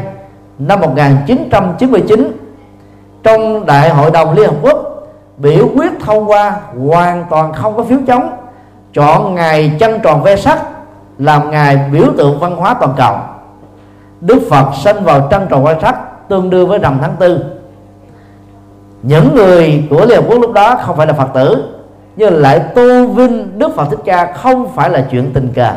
năm 1999 trong đại hội đồng Liên Hợp Quốc, biểu quyết thông qua hoàn toàn không có phiếu chống, chọn ngày chân tròn ve sắt làm ngày biểu tượng văn hóa toàn cầu. Đức Phật sinh vào trăng tròn ve sắt tương đương với rằm tháng tư. Những người của Liên Hợp Quốc lúc đó không phải là Phật tử, nhưng lại tôn vinh Đức Phật Thích Ca không phải là chuyện tình cờ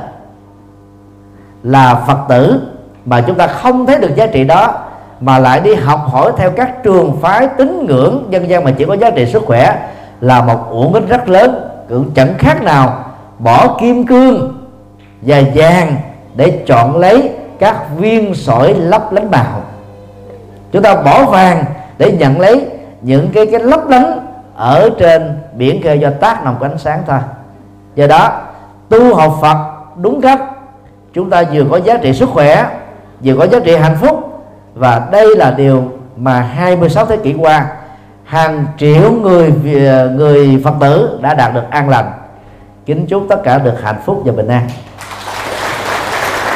là Phật tử mà chúng ta không thấy được giá trị đó mà lại đi học hỏi theo các trường phái tín ngưỡng dân gian mà chỉ có giá trị sức khỏe là một uổng ích rất lớn. Cũng chẳng khác nào bỏ kim cương và vàng để chọn lấy các viên sỏi lấp lánh bào, chúng ta bỏ vàng để nhận lấy những cái cái lấp lánh ở trên biển khơi do tác động của ánh sáng thôi. Do đó tu học Phật đúng cách chúng ta vừa có giá trị sức khỏe, vừa có giá trị hạnh phúc. Và đây là điều mà 26 thế kỷ qua, hàng triệu người người Phật tử đã đạt được an lành. Kính chúc tất cả được hạnh phúc và bình an.